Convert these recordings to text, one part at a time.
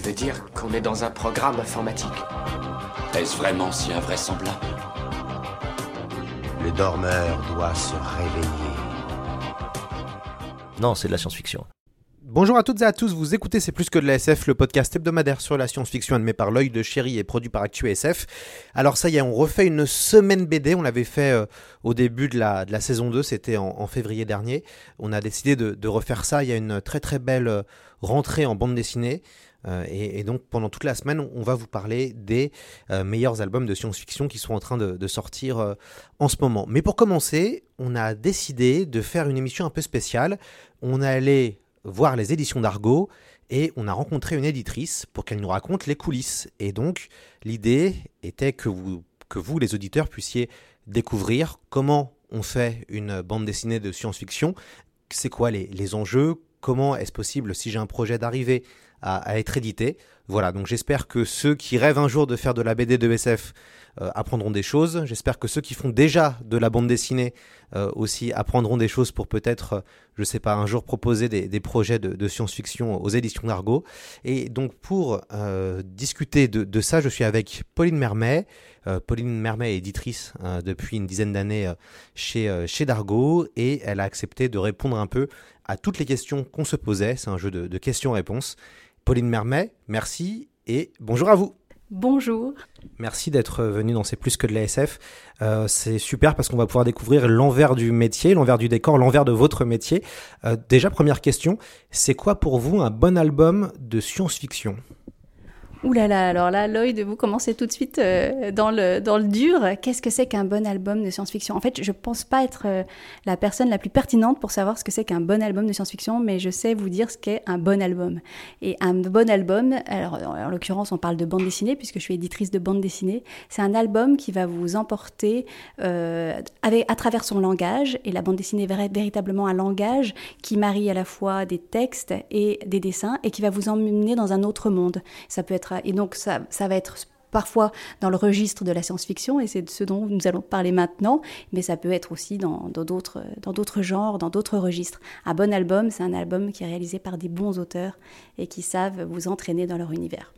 Tu veux dire qu'on est dans un programme informatique Est-ce vraiment si invraisemblable? Le dormeur doit se réveiller. Non, c'est de la science-fiction. Bonjour à toutes et à tous, vous écoutez C'est plus que de la SF, le podcast hebdomadaire sur la science-fiction animé par l'œil de chéri et produit par ActuSF. Alors ça y est, on refait une semaine BD, on l'avait fait euh, au début de la, de la saison 2, c'était en, en, février dernier. On a décidé de, de, refaire ça, il y a une très très belle euh, rentrée en bande dessinée. Euh, et, donc pendant toute la semaine, on va vous parler des euh, meilleurs albums de science-fiction qui sont en train de, sortir euh, en ce moment. Mais pour commencer, on a décidé de faire une émission un peu spéciale. On allait voir les éditions d'Argo et on a rencontré une éditrice pour qu'elle nous raconte les coulisses. Et donc l'idée était que vous, que vous, les auditeurs, puissiez découvrir comment on fait une bande dessinée de science-fiction, c'est quoi les, les enjeux, comment est-ce possible si j'ai un projet d'arriver à, à, être édité. Voilà, donc j'espère que ceux qui rêvent un jour de faire de la BD de SF euh, apprendront des choses. J'espère que ceux qui font déjà de la bande dessinée euh, aussi apprendront des choses pour peut-être, euh, je sais pas, un jour proposer des, des projets de, de science-fiction aux éditions d'Argo. Et donc pour euh, discuter de, de, ça, je suis avec Pauline Mermet. Euh, Pauline Mermet est éditrice depuis une dizaine d'années chez, chez Dargo et elle a accepté de répondre un peu à toutes les questions qu'on se posait. C'est un jeu de, de questions-réponses. Pauline Mermet, merci et bonjour à vous. Bonjour. Merci d'être venu dans C'est plus que de l'ASF. Euh, c'est super parce qu'on va pouvoir découvrir l'envers du métier, l'envers du décor, l'envers de votre métier. Euh, déjà, première question, c'est quoi pour vous un bon album de science-fiction? Ouh là là, alors là, Lloyd, vous commencez tout de suite euh, dans, le, dans le dur. Qu'est-ce que c'est qu'un bon album de science-fiction? En fait, je pense pas être euh, la personne la plus pertinente pour savoir ce que c'est qu'un bon album de science-fiction, mais je sais vous dire ce qu'est un bon album. Et un bon album, alors en l'occurrence, on parle de bande dessinée, puisque je suis éditrice de bande dessinée, c'est un album qui va vous emporter euh, à travers son langage, et la bande dessinée est véritablement un langage qui marie à la fois des textes et des dessins, et qui va vous emmener dans un autre monde. Ça peut être et donc ça, va être parfois dans le registre de la science-fiction, et c'est de ce dont nous allons parler maintenant, mais ça peut être aussi dans d'autres dans d'autres genres, dans d'autres registres. Un bon album, c'est un album qui est réalisé par des bons auteurs et qui savent vous entraîner dans leur univers.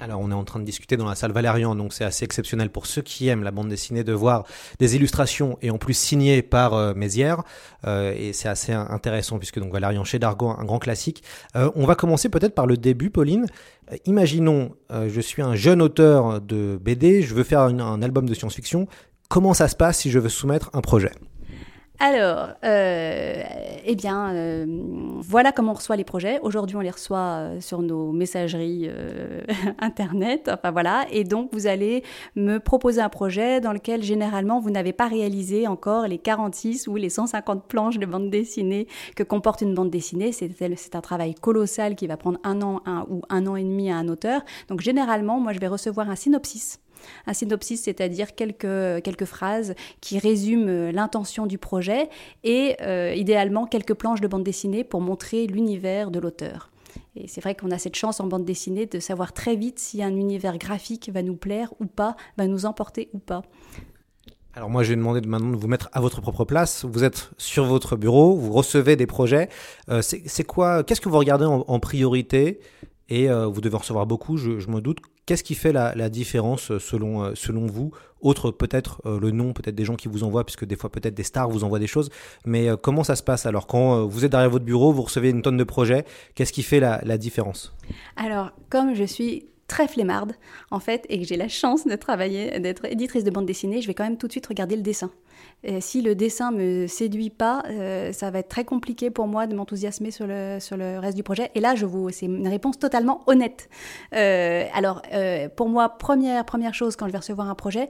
Alors on est en train de discuter dans la salle Valérian, donc c'est assez exceptionnel pour ceux qui aiment la bande dessinée de voir des illustrations et en plus signées par euh, Mézières, euh, et c'est assez intéressant puisque donc Valérian chez Dargo, un grand classique. Euh, on va commencer peut-être par le début, Pauline. Euh, imaginons, je suis un jeune auteur de BD, je veux faire un album de science-fiction. Comment ça se passe si je veux soumettre un projet? Alors, euh, eh bien, euh, voilà comment on reçoit les projets. Aujourd'hui, on les reçoit euh, sur nos messageries internet. Enfin voilà, et donc vous allez me proposer un projet dans lequel généralement vous n'avez pas réalisé encore les 46 ou les 150 planches de bande dessinée que comporte une bande dessinée. C'est un travail colossal qui va prendre un an un, ou un an et demi à un auteur. Donc généralement, moi, je vais recevoir un synopsis un synopsis, c'est-à-dire quelques, quelques phrases qui résument l'intention du projet et euh, idéalement quelques planches de bande dessinée pour montrer l'univers de l'auteur. Et c'est vrai qu'on a cette chance en bande dessinée de savoir très vite si un univers graphique va nous plaire ou pas, va nous emporter ou pas. Alors moi, je vais demander maintenant de vous mettre à votre propre place. Vous êtes sur votre bureau, vous recevez des projets. Euh, c'est quoi Qu'est-ce que vous regardez en, priorité? Et euh, vous devez recevoir beaucoup, je me doute. Qu'est-ce qui fait la, différence selon, selon vous Autre peut-être euh, le nom, peut-être des gens qui vous envoient, puisque des fois peut-être des stars vous envoient des choses. Mais euh, comment ça se passe Alors quand euh, vous êtes derrière votre bureau, vous recevez une tonne de projets, qu'est-ce qui fait la différence? Alors comme je suis très flemmarde en fait et que j'ai la chance de travailler, d'être éditrice de bande dessinée, je vais quand même tout de suite regarder le dessin. Si le dessin me séduit pas, euh, ça va être très compliqué pour moi de m'enthousiasmer sur le, sur le reste du projet. Et là, je vous, c'est une réponse totalement honnête. Euh, alors, euh, pour moi, première, première chose quand je vais recevoir un projet,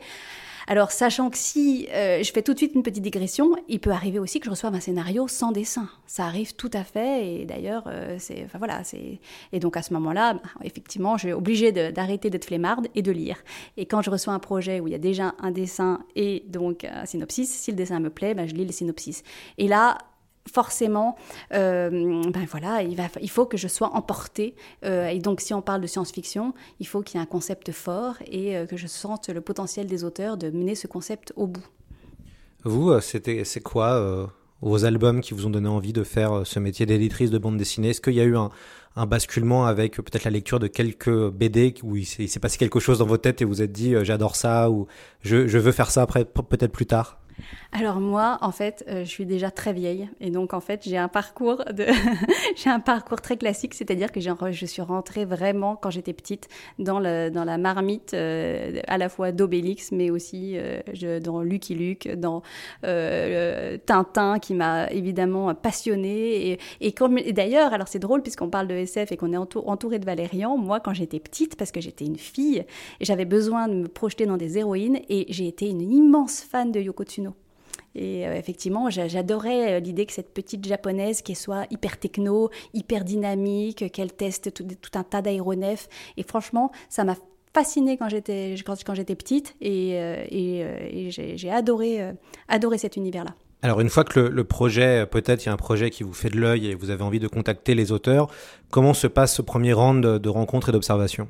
Alors, sachant que si euh, je fais tout de suite une petite digression, il peut arriver aussi que je reçoive un scénario sans dessin. Ça arrive tout à fait, et d'ailleurs, euh, c'est, enfin voilà, c'est, et donc à ce moment-là, bah, effectivement, je suis obligée d'arrêter d'être flemmarde et de lire. Et quand je reçois un projet où il y a déjà un dessin et donc un synopsis, si le dessin me plaît, bah, je lis le synopsis. Et là, forcément, euh, ben voilà, il, faut que je sois emportée. Euh, et donc, si on parle de science-fiction, il faut qu'il y ait un concept fort et euh, que je sente le potentiel des auteurs de mener ce concept au bout. Vous, c'était, c'est quoi vos albums qui vous ont donné envie de faire ce métier d'éditrice de bande dessinée? Est-ce qu'il y a eu un, basculement avec peut-être la lecture de quelques BD où il s'est, passé quelque chose dans votre tête et vous vous êtes dit j'adore ça ou je, je veux faire ça après peut-être plus tard? Alors moi, en fait, euh, je suis déjà très vieille et donc en fait, j'ai un parcours j'ai un parcours très classique, c'est-à-dire que je suis rentrée vraiment quand j'étais petite dans dans la marmite euh, à la fois d'Obélix mais aussi euh, dans Lucky Luke, dans Tintin qui m'a évidemment passionnée et, et, et d'ailleurs, alors c'est drôle puisqu'on parle de SF et qu'on est entouré de Valérian, moi quand j'étais petite parce que j'étais une fille, j'avais besoin de me projeter dans des héroïnes et j'ai été une immense fan de Yoko Tsuno. Et euh, effectivement, j'adorais euh, l'idée que cette petite japonaise qui soit hyper techno, hyper dynamique, qu'elle teste tout, un tas d'aéronefs. Et franchement, ça m'a fascinée quand j'étais quand, petite et, euh, j'ai adoré adoré cet univers-là. Alors une fois que le, projet, peut-être il y a un projet qui vous fait de l'œil et vous avez envie de contacter les auteurs, comment se passe ce premier round de rencontres et d'observations?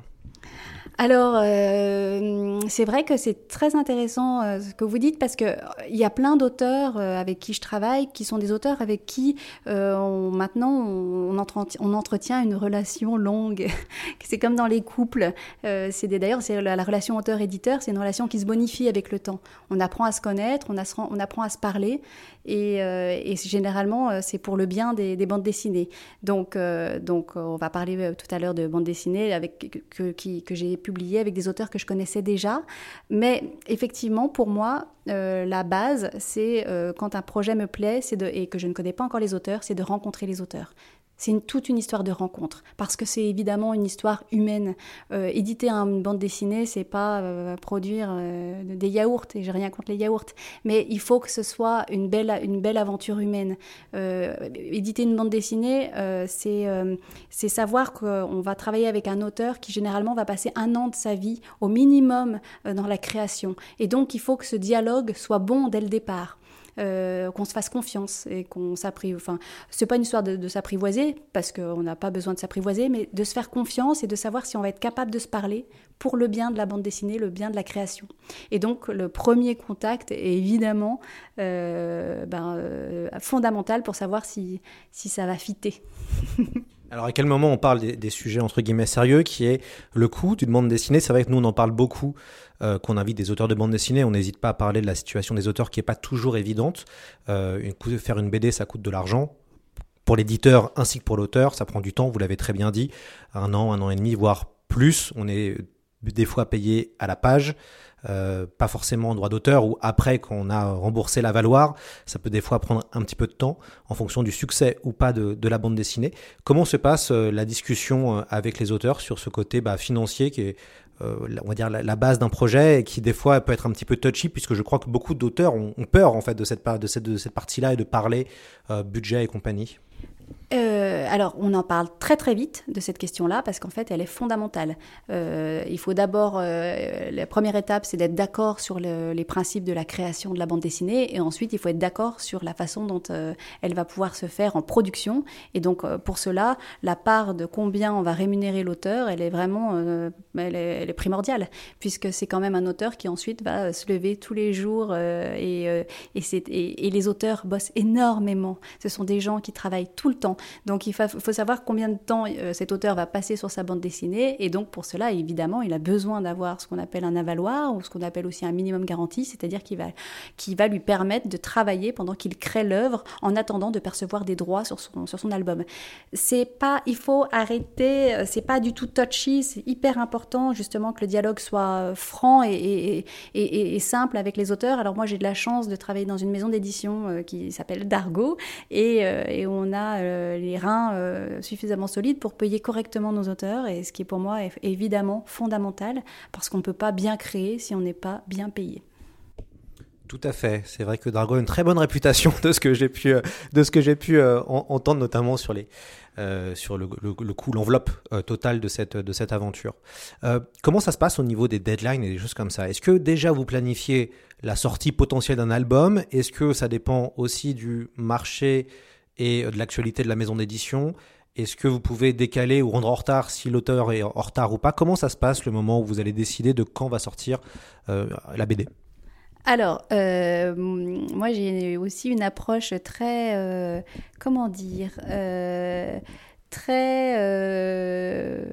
Alors, euh, c'est vrai que c'est très intéressant euh, ce que vous dites parce que euh, y a plein d'auteurs avec qui je travaille qui sont des auteurs avec qui maintenant on, entretient une relation longue. c'est comme dans les couples. c'est d'ailleurs c'est la, relation auteur-éditeur, c'est une relation qui se bonifie avec le temps. On apprend à se connaître, on, apprend à se parler et, généralement c'est pour le bien des, des bandes dessinées. Donc, donc on va parler tout à l'heure de bandes dessinées avec que j'ai publié avec des auteurs que je connaissais déjà. Mais effectivement, pour moi, euh, la base, c'est euh, quand un projet me plaît et que je ne connais pas encore les auteurs, c'est de rencontrer les auteurs c'est toute une histoire de rencontre parce que c'est évidemment une histoire humaine. Euh, éditer une bande dessinée, c'est pas euh, produire euh, des yaourts et j'ai rien contre les yaourts, mais il faut que ce soit une belle une belle aventure humaine. éditer une bande dessinée, c'est savoir qu'on va travailler avec un auteur qui généralement va passer un an de sa vie au minimum dans la création et donc il faut que ce dialogue soit bon dès le départ. Euh, qu'on se fasse confiance et qu'on s'apprivoise. Enfin, c'est pas une histoire de, s'apprivoiser parce qu'on n'a pas besoin de s'apprivoiser, mais de se faire confiance et de savoir si on va être capable de se parler pour le bien de la bande dessinée, le bien de la création. Et donc le premier contact est évidemment euh, ben, euh, fondamental pour savoir si, si ça va fitter. Alors à quel moment on parle des, sujets entre guillemets sérieux qui est le coût d'une bande dessinée? C'est vrai que nous on en parle beaucoup, euh, qu'on invite des auteurs de bande dessinée, on n'hésite pas à parler de la situation des auteurs qui n'est pas toujours évidente. Euh, faire une BD ça coûte de l'argent. Pour l'éditeur ainsi que pour l'auteur, ça prend du temps, vous l'avez très bien dit, un an, un an et demi, voire plus. On est des fois payé à la page. Euh, pas forcément en droit d'auteur ou après qu'on a remboursé la valoir, ça peut des fois prendre un petit peu de temps en fonction du succès ou pas de, la bande dessinée. Comment se passe la discussion avec les auteurs sur ce côté bah, financier qui est on va dire la, base d'un projet et qui des fois peut être un petit peu touchy puisque je crois que beaucoup d'auteurs ont, peur en fait de cette, de cette, de cette partie-là et de parler budget et compagnie. Euh, alors, on en parle très très vite de cette question-là parce qu'en fait, elle est fondamentale. Euh, il faut d'abord, euh, la première étape, c'est d'être d'accord sur les principes de la création de la bande dessinée, et ensuite, il faut être d'accord sur la façon dont elle va pouvoir se faire en production. Et donc, pour cela, la part de combien on va rémunérer l'auteur, elle est vraiment, elle est, primordiale, puisque c'est quand même un auteur qui ensuite va se lever tous les jours et, et, et les auteurs bossent énormément. Ce sont des gens qui travaillent tout le temps. Donc il faut, savoir combien de temps euh, cet auteur va passer sur sa bande dessinée. Et donc pour cela, évidemment, il a besoin d'avoir ce qu'on appelle un avaloir ou ce qu'on appelle aussi un minimum garantie, c'est-à-dire qu'il va, qui va lui permettre de travailler pendant qu'il crée l'œuvre en attendant de percevoir des droits sur son, sur son album. C'est pas, il faut arrêter, euh, c'est pas du tout touchy, c'est hyper important justement que le dialogue soit franc et, et, et, simple avec les auteurs. Alors moi j'ai de la chance de travailler dans une maison d'édition euh, qui s'appelle Dargo et, et on a euh, les reins euh, suffisamment solides pour payer correctement nos auteurs, et ce qui pour moi est évidemment fondamental, parce qu'on ne peut pas bien créer si on n'est pas bien payé. Tout à fait. C'est vrai que Dargo a une très bonne réputation de ce que j'ai pu, euh, de ce que j'ai pu en- entendre, notamment sur les, sur le, coût, l'enveloppe totale de cette, de cette aventure. Comment ça se passe au niveau des deadlines et des choses comme ça? Est-ce que déjà vous planifiez la sortie potentielle d'un album? Est-ce que ça dépend aussi du marché et de l'actualité de la maison d'édition. Est-ce que vous pouvez décaler ou rendre en retard si l'auteur est en retard ou pas? Comment ça se passe le moment où vous allez décider de quand va sortir euh, la BD Alors, euh, moi j'ai aussi une approche très, euh, comment dire, euh, très... euh,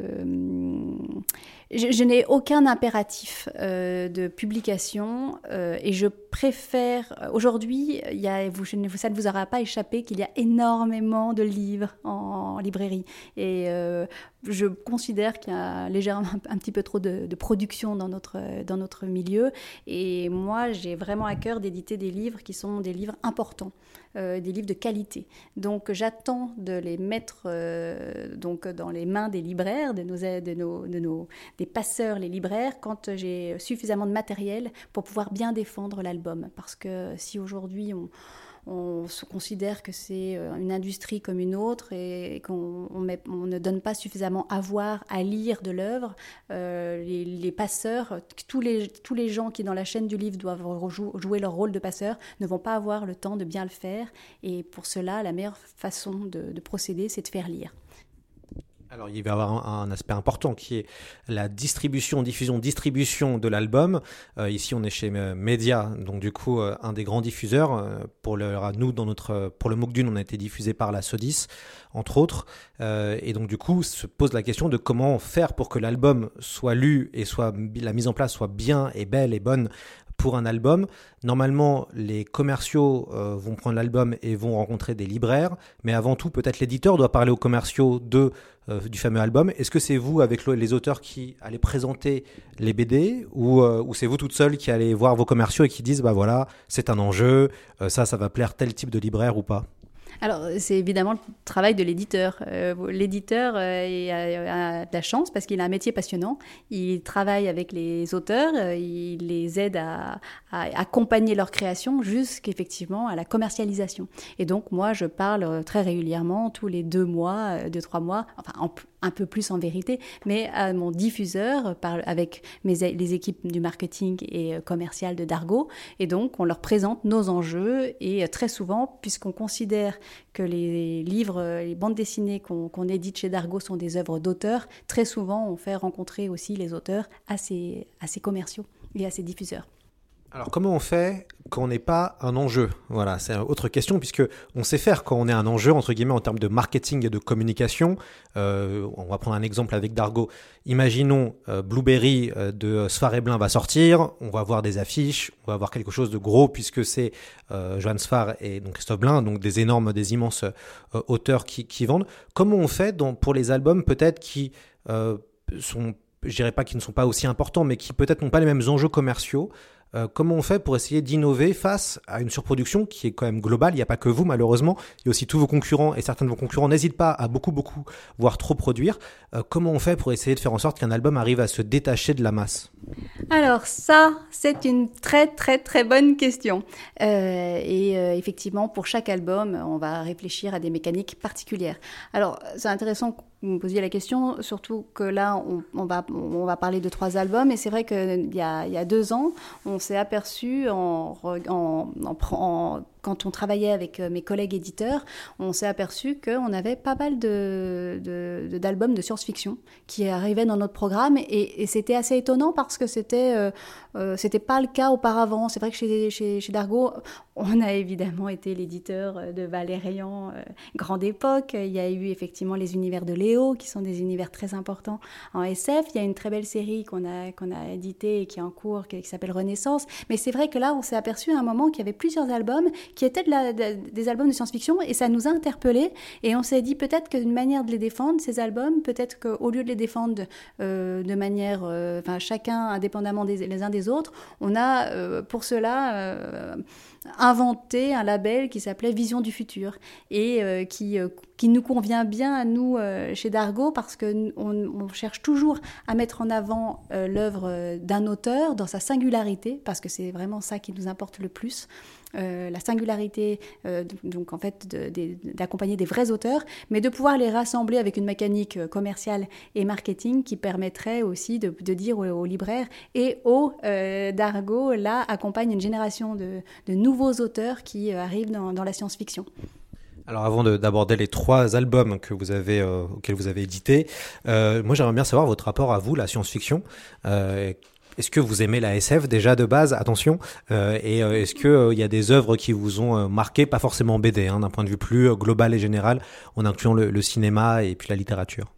je, je n'ai aucun impératif euh, de publication euh, et je préfère. Aujourd'hui, il y a, vous, ça ne vous aura pas échappé qu'il y a énormément de livres en, librairie. Et euh, je considère qu'il y a légèrement un, petit peu trop de, production dans notre, dans notre milieu. Et moi, j'ai vraiment à cœur d'éditer des livres qui sont des livres importants, euh, des livres de qualité. Donc, j'attends de les mettre euh, donc dans les mains des libraires, de nos, de nos, de nos des passeurs, les libraires, quand j'ai suffisamment de matériel pour pouvoir bien défendre l'album. Parce que si aujourd'hui on, se considère que c'est euh, une industrie comme une autre et qu'on ne donne pas suffisamment à voir, à lire de l'œuvre, euh, les, passeurs, tous les, gens qui dans la chaîne du livre doivent jouer leur rôle de passeur ne vont pas avoir le temps de bien le faire. Et pour cela, la meilleure façon de procéder, c'est de faire lire. Alors, il va y avoir un, aspect important qui est la distribution, diffusion, distribution de l'album. Euh, ici, on est chez euh, Media, donc du coup, euh, un des grands diffuseurs. Pour le, nous, dans notre, pour le MOOC Dune, on a été diffusé par la Sodis, entre autres. Et donc, du coup, se pose la question de comment faire pour que l'album soit lu et soit la mise en place soit bien et belle et bonne pour un album. Normalement, les commerciaux vont prendre l'album et vont rencontrer des libraires, mais avant tout, peut-être l'éditeur doit parler aux commerciaux de, euh, du fameux album. Est-ce que c'est vous, avec le- les auteurs, qui allez présenter les BD, ou, euh, ou c'est vous toute seule qui allez voir vos commerciaux et qui disent, bah voilà, c'est un enjeu, euh, ça, ça va plaire tel type de libraire ou pas? Alors, c'est évidemment le travail de l'éditeur. Euh, L'éditeur euh, a, de la chance parce qu'il a un métier passionnant. Il travaille avec les auteurs, euh, il les aide à, accompagner leur création jusqu'effectivement à la commercialisation. Et donc, moi, je parle très régulièrement, tous les deux mois, deux, trois mois, enfin, en- un peu plus en vérité, mais à mon diffuseur, avec les équipes du marketing et commercial de Dargo. Et donc, on leur présente nos enjeux et très souvent, puisqu'on considère que les livres, les bandes dessinées qu'on édite chez Dargo sont des œuvres d'auteurs, très souvent, on fait rencontrer aussi les auteurs à à ces commerciaux et à ces diffuseurs. Alors comment on fait quand on n'est pas un enjeu? Voilà, c'est une autre question puisque on sait faire quand on est un enjeu entre guillemets en termes de marketing et de communication. Euh, on va prendre un exemple avec Dargo. Imaginons euh, Blueberry euh, de Sfar Eblin va sortir, on va voir des affiches, on va voir quelque chose de gros puisque c'est Johan Sfar et donc Christophe Blin, donc des énormes, des immenses auteurs qui, qui vendent. Comment on fait dans, pour les albums peut-être qui sont, pas qui ne sont pas aussi importants, mais qui peut-être n'ont pas les mêmes enjeux commerciaux euh, comment on fait pour essayer d'innover face à une surproduction qui est quand même globale? Il n'y a pas que vous, malheureusement. Il y a aussi tous vos concurrents et certains de vos concurrents n'hésitent pas à beaucoup, beaucoup, voire trop produire. Euh, comment on fait pour essayer de faire en sorte qu'un album arrive à se détacher de la masse? Alors ça, c'est une très très très bonne question. Euh, et effectivement, pour chaque album, on va réfléchir à des mécaniques particulières. Alors, c'est intéressant vous me posiez la question, surtout que là, on, va, on va parler de trois albums. Et c'est vrai qu'il y a, il y a deux ans, on s'est aperçu en, en, en, en quand on travaillait avec mes collègues éditeurs, on s'est aperçu qu'on avait pas mal d'albums de science-fiction qui arrivaient dans notre programme et, c'était assez étonnant parce que c'était euh, euh, pas le cas auparavant. C'est vrai que chez, chez, chez Dargo, on a évidemment été l'éditeur de Valérian euh, grande époque. Il y a eu effectivement les univers de Léo qui sont des univers très importants en SF. Il y a une très belle série qu'on a qu'on a éditée et qui est en cours qui, qui s'appelle Renaissance. Mais c'est vrai que là, on s'est aperçu à un moment qu'il y avait plusieurs albums qui étaient de des albums de science-fiction et ça nous a interpellés et on s'est dit peut-être qu'une manière de les défendre, ces albums, peut-être qu'au lieu de les défendre euh, de manière, euh, enfin chacun indépendamment des, les uns des autres, on a euh, pour cela inventé un label qui s'appelait Vision du futur et qui qui nous convient bien à nous chez Dargo parce que on, on, cherche toujours à mettre en avant l'œuvre d'un auteur dans sa singularité parce que c'est vraiment ça qui nous importe le plus. Euh, la singularité, euh, donc en fait d'accompagner de, des vrais auteurs, mais de pouvoir les rassembler avec une mécanique commerciale et marketing qui permettrait aussi de, dire aux, libraires et aux euh, Dargo, là, accompagne une génération de, nouveaux auteurs qui arrivent dans, la science-fiction. Alors avant d'aborder les trois albums que vous avez, euh, auxquels vous avez édité, euh, moi j'aimerais bien savoir votre rapport à vous, la science-fiction. Euh, est-ce que vous aimez la SF déjà de base? Attention. Euh, et euh, est-ce qu'il il y a des œuvres qui vous ont marqué, pas forcément BD, hein, d'un point de vue plus global et général, en incluant le, cinéma et puis la littérature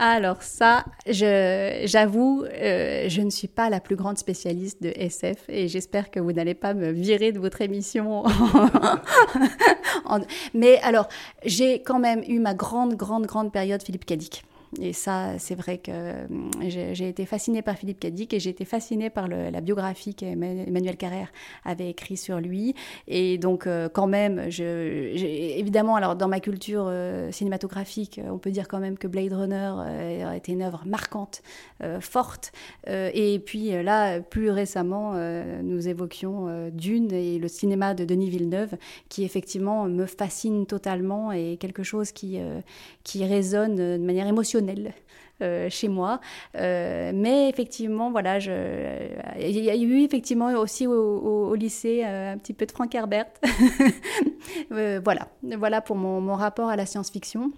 alors ça, j'avoue, euh, je ne suis pas la plus grande spécialiste de SF et j'espère que vous n'allez pas me virer de votre émission. Mais alors, j'ai quand même eu ma grande, grande, grande période Philippe Cadic. Et ça, c'est vrai que hum, j'ai été fascinée par Philippe Cadic et j'ai été fascinée par la biographie qu'Emmanuel Carrère avait écrit sur lui. Et donc, euh, quand même, évidemment, alors dans ma culture euh, cinématographique, on peut dire quand même que Blade Runner euh, a été une œuvre marquante, euh, forte. Euh, et puis là, plus récemment, nous évoquions Dune et le cinéma de Denis Villeneuve, qui effectivement me fascine totalement et quelque chose qui, qui résonne de manière émotionnelle euh, chez moi. Euh, mais effectivement, voilà, il y a eu effectivement aussi au, lycée euh, un petit peu de Frank Herbert. Voilà, voilà pour mon, rapport à la science-fiction.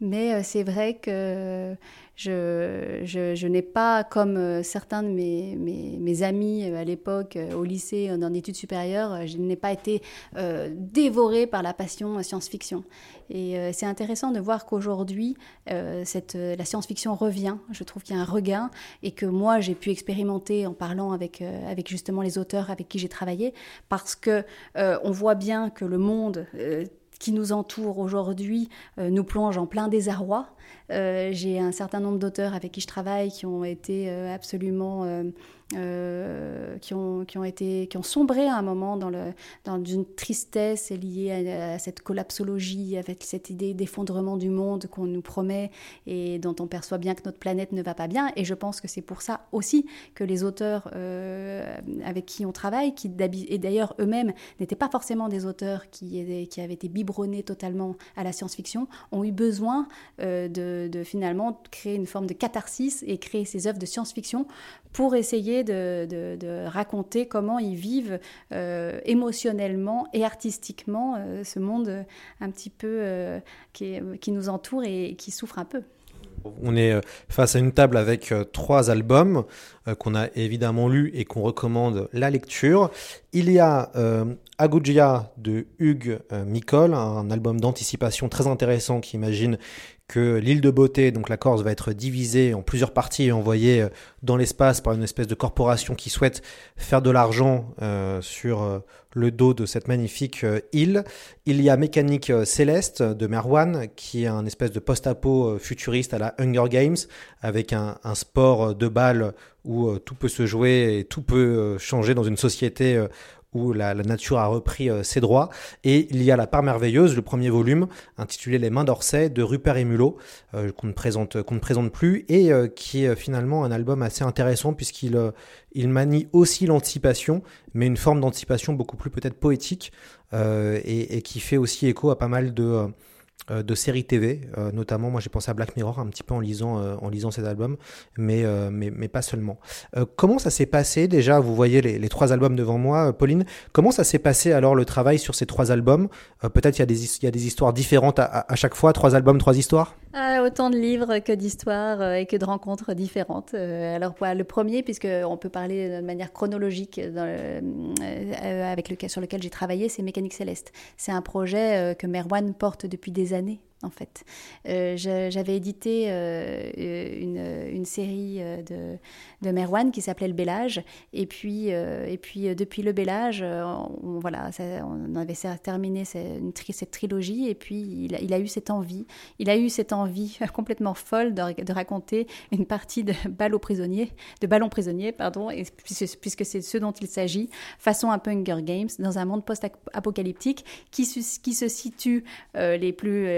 Mais c'est vrai que je, n'ai pas, comme certains de mes, amis à l'époque, au lycée, en études supérieures, je n'ai pas été euh, dévorée par la passion science-fiction. Et euh, c'est intéressant de voir qu'aujourd'hui, euh, la science-fiction revient. Je trouve qu'il y a un regain et que moi, j'ai pu expérimenter en parlant avec, avec justement les auteurs avec qui j'ai travaillé, parce que on voit bien que le monde qui nous entoure aujourd'hui euh, nous plonge en plein désarroi. Euh, J'ai un certain nombre d'auteurs avec qui je travaille qui ont été euh, absolument euh, qui, ont, qui, ont été, qui ont sombré à un moment dans, le, dans une tristesse liée à, cette collapsologie, avec cette idée d'effondrement du monde qu'on nous promet et dont on perçoit bien que notre planète ne va pas bien. Et je pense que c'est pour ça aussi que les auteurs euh, avec qui on travaille, qui et d'ailleurs eux-mêmes n'étaient pas forcément des auteurs qui, qui avaient été biberonnés totalement à la science-fiction, ont eu besoin euh, de finalement créer une forme de catharsis et créer ces œuvres de science-fiction pour essayer de, raconter comment ils vivent euh, émotionnellement et artistiquement euh, ce monde un petit peu euh, qui, nous entoure et qui souffre un peu. On est face à une table avec trois albums euh, qu'on a évidemment lus et qu'on recommande la lecture. Il y a euh, de Hugues euh, Micol, un album d'anticipation très intéressant qui imagine que l'île de beauté, donc la Corse, va être divisée en plusieurs parties et envoyée dans l'espace par une espèce de corporation qui souhaite faire de l'argent euh, sur euh, le dos de cette magnifique euh, île. Il y a Mécanique Céleste de Merwan, qui est un espèce de post-apo futuriste à la Hunger Games, avec un, un sport de balle où tout peut se jouer et tout peut changer dans une société où la, nature a repris euh, ses droits. Et il y a La part merveilleuse, le premier volume, intitulé Les mains d'Orsay, de Rupert et Mulot, euh, qu'on ne, présente, ne présente plus, et euh, qui est finalement un album assez intéressant, puisqu'il il manie aussi l'anticipation, mais une forme d'anticipation beaucoup plus peut-être poétique, et, qui fait aussi écho à pas mal de euh, de séries TV, euh, notamment moi j'ai pensé à Black Mirror un petit peu en lisant, euh, en lisant cet album, mais, euh, mais, mais, pas seulement. Euh, comment ça s'est passé déjà Vous voyez les, trois albums devant moi, Pauline. Comment ça s'est passé alors le travail sur ces trois albums? Peut-être il y, a des, y a des histoires différentes à, à, chaque fois, trois albums, trois histoires? Ah, Autant de livres que d'histoires et que de rencontres différentes. alors voilà, le premier, puisqu'on peut parler de manière chronologique le, avec lequel, sur lequel j'ai travaillé, c'est Mécanique Céleste. C'est un projet que Merwan porte depuis des années en fait. Euh, J'avais édité euh, une, série euh, de, de Merwan qui s'appelait Le Bellage, et puis, et puis depuis Le Bellage, on, voilà, on avait terminé cette, trilogie, et puis il a, eu cette envie, il a eu cette envie complètement folle de, raconter une partie de Ballon prisonnier, de Ballon prisonnier, pardon, puisque, c'est ce dont il s'agit, façon un peu Hunger Games, dans un monde post-apocalyptique qui, qui se situe, les plus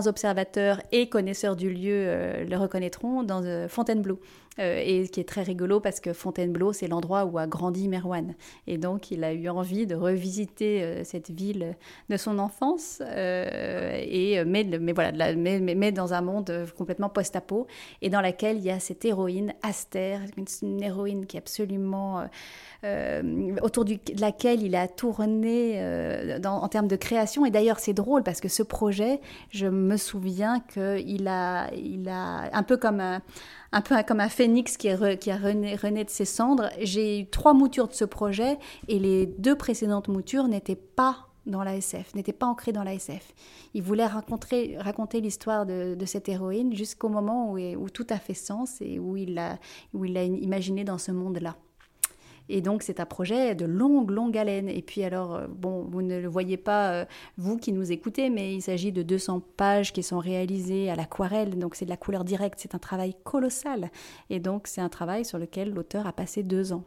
observateurs et connaisseurs du lieu euh, le reconnaîtront, dans euh, Fontainebleau. Euh, et qui est très rigolo parce que Fontainebleau, c'est l'endroit où a grandi Merwan. Et donc, il a eu envie de revisiter cette ville de son enfance, et, mais, mais voilà, la- mais, mais- dans un monde complètement post-apo, et dans laquelle il y a cette héroïne, Aster, une, une héroïne qui est absolument... euh, euh, autour de laquelle il a tourné euh, en termes de création. Et d'ailleurs, c'est drôle parce que ce projet, je me souviens qu'il a, il a un peu comme un, un peu comme un phénix qui, est qui a rené, rené de ses cendres. J'ai eu trois moutures de ce projet et les deux précédentes moutures n'étaient pas dans la SF, n'étaient pas ancrées dans la SF. Il voulait raconter, raconter l'histoire de, cette héroïne jusqu'au moment où, où tout a fait sens et où il l'a imaginé dans ce monde-là. Et donc, c'est un projet de longue, longue haleine. Et puis, alors, euh, bon, vous ne le voyez pas, euh, vous qui nous écoutez, mais il s'agit de 200 pages qui sont réalisées à l'aquarelle. Donc, c'est de la couleur directe. C'est un travail colossal. Et donc, c'est un travail sur lequel l'auteur a passé deux ans.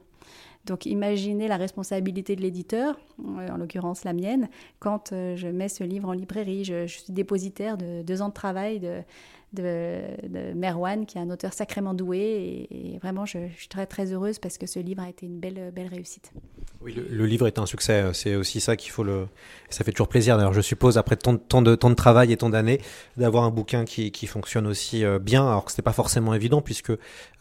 Donc, imaginez la responsabilité de l'éditeur, euh, en l'occurrence la mienne, quand je mets ce livre en librairie. Je, je suis dépositaire de deux ans de travail de, Merwan, qui est un auteur sacrément doué. Et, vraiment, je, suis très, très heureuse parce que ce livre a été une belle, belle réussite. Oui, le, livre est un succès. C'est aussi ça qu'il faut le. Ça fait toujours plaisir. D'ailleurs, je suppose après tant, de tant de travail et tant d'années, d'avoir un bouquin qui, qui fonctionne aussi euh, bien, alors que c'était pas forcément évident puisque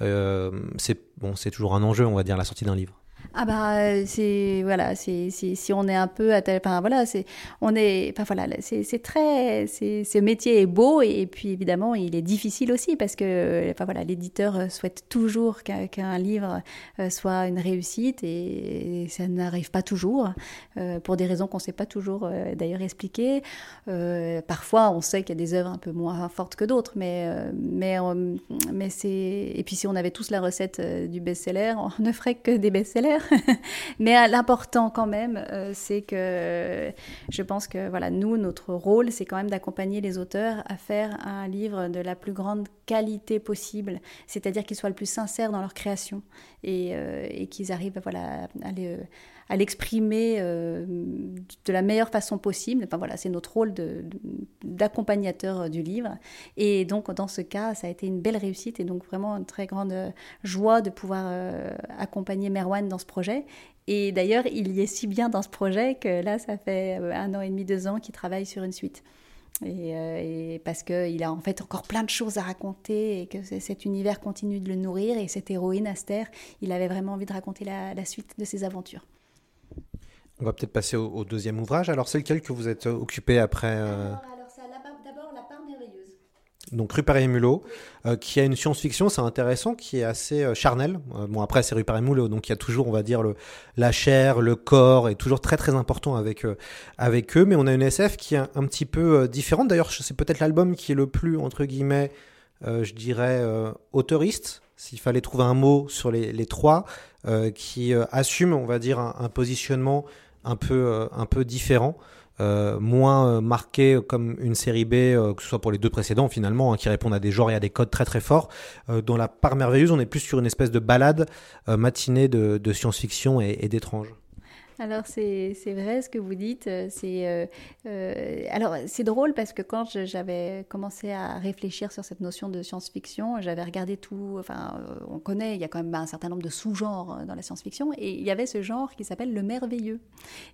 euh, c'est bon, c'est toujours un enjeu, on va dire, la sortie d'un livre. Ah bah euh, c'est voilà c'est si on est un peu enfin voilà c'est on est enfin voilà c'est très c'est ce métier est beau et, puis évidemment il est difficile aussi parce que enfin voilà l'éditeur euh, souhaite toujours qu'un qu'un livre euh, soit une réussite et, ça n'arrive pas toujours pour des raisons qu'on sait pas toujours d'ailleurs expliquer. Parfois on sait qu'il y a des œuvres un peu moins fortes que d'autres mais mais mais c'est et puis si on avait tous la recette du best-seller on ne ferait que des best-sellers mais euh, l'important quand même, euh, c'est que je pense que voilà, nous, notre rôle, c'est quand même d'accompagner les auteurs à faire un livre de la plus grande qualité possible, c'est-à-dire qu'ils soient le plus sincères dans leur création et, euh, qu'ils arrivent voilà, à à l'exprimer euh, de la meilleure façon possible. Enfin voilà, c'est notre rôle d'accompagnateur du livre. Et donc dans ce cas, ça a été une belle réussite et donc vraiment une très grande joie de pouvoir euh, accompagner Merwan dans ce projet. Et d'ailleurs, il y est si bien dans ce projet que là, ça fait euh, un an et demi, deux ans qu'il travaille sur une suite. Et, euh, et parce qu'il a en fait encore plein de choses à raconter et que cet univers continue de le nourrir. Et cette héroïne, Aster, il avait vraiment envie de raconter la, la suite de ses aventures. On va peut-être passer au, au deuxième ouvrage. Alors, c'est lequel que vous êtes occupé après euh, Alors, c'est d'abord la part merveilleuse. Donc Rupert et Mulot, euh, qui a une science-fiction, c'est intéressant, qui est assez euh, charnel. Euh, bon après c'est Rupert et Mulot, donc il y a toujours, on va dire, la chair, le corps est toujours très très important avec euh, avec eux. Mais on a une SF qui est un, petit peu différente. D'ailleurs, c'est peut-être l'album qui est le plus entre guillemets, je dirais, auteuriste, s'il fallait trouver un mot sur les, trois, qui assume, on va dire, un, un positionnement un peu un peu différent. Euh, moins euh, marqué comme une série B, euh, que ce soit pour les deux précédents finalement, hein, qui répondent à des genres et à des codes très très forts. Euh, dans la part merveilleuse, on est plus sur une espèce de balade matinée de, de science-fiction et, et d'étrange. Alors c'est vrai ce que vous dites. euh, C'est euh, euh, alors c'est drôle parce que quand j'avais commencé à réfléchir sur cette notion de science-fiction, j'avais regardé tout. Enfin, on connaît, il y a quand même un certain nombre de sous-genres dans la science-fiction, et il y avait ce genre qui s'appelle le merveilleux.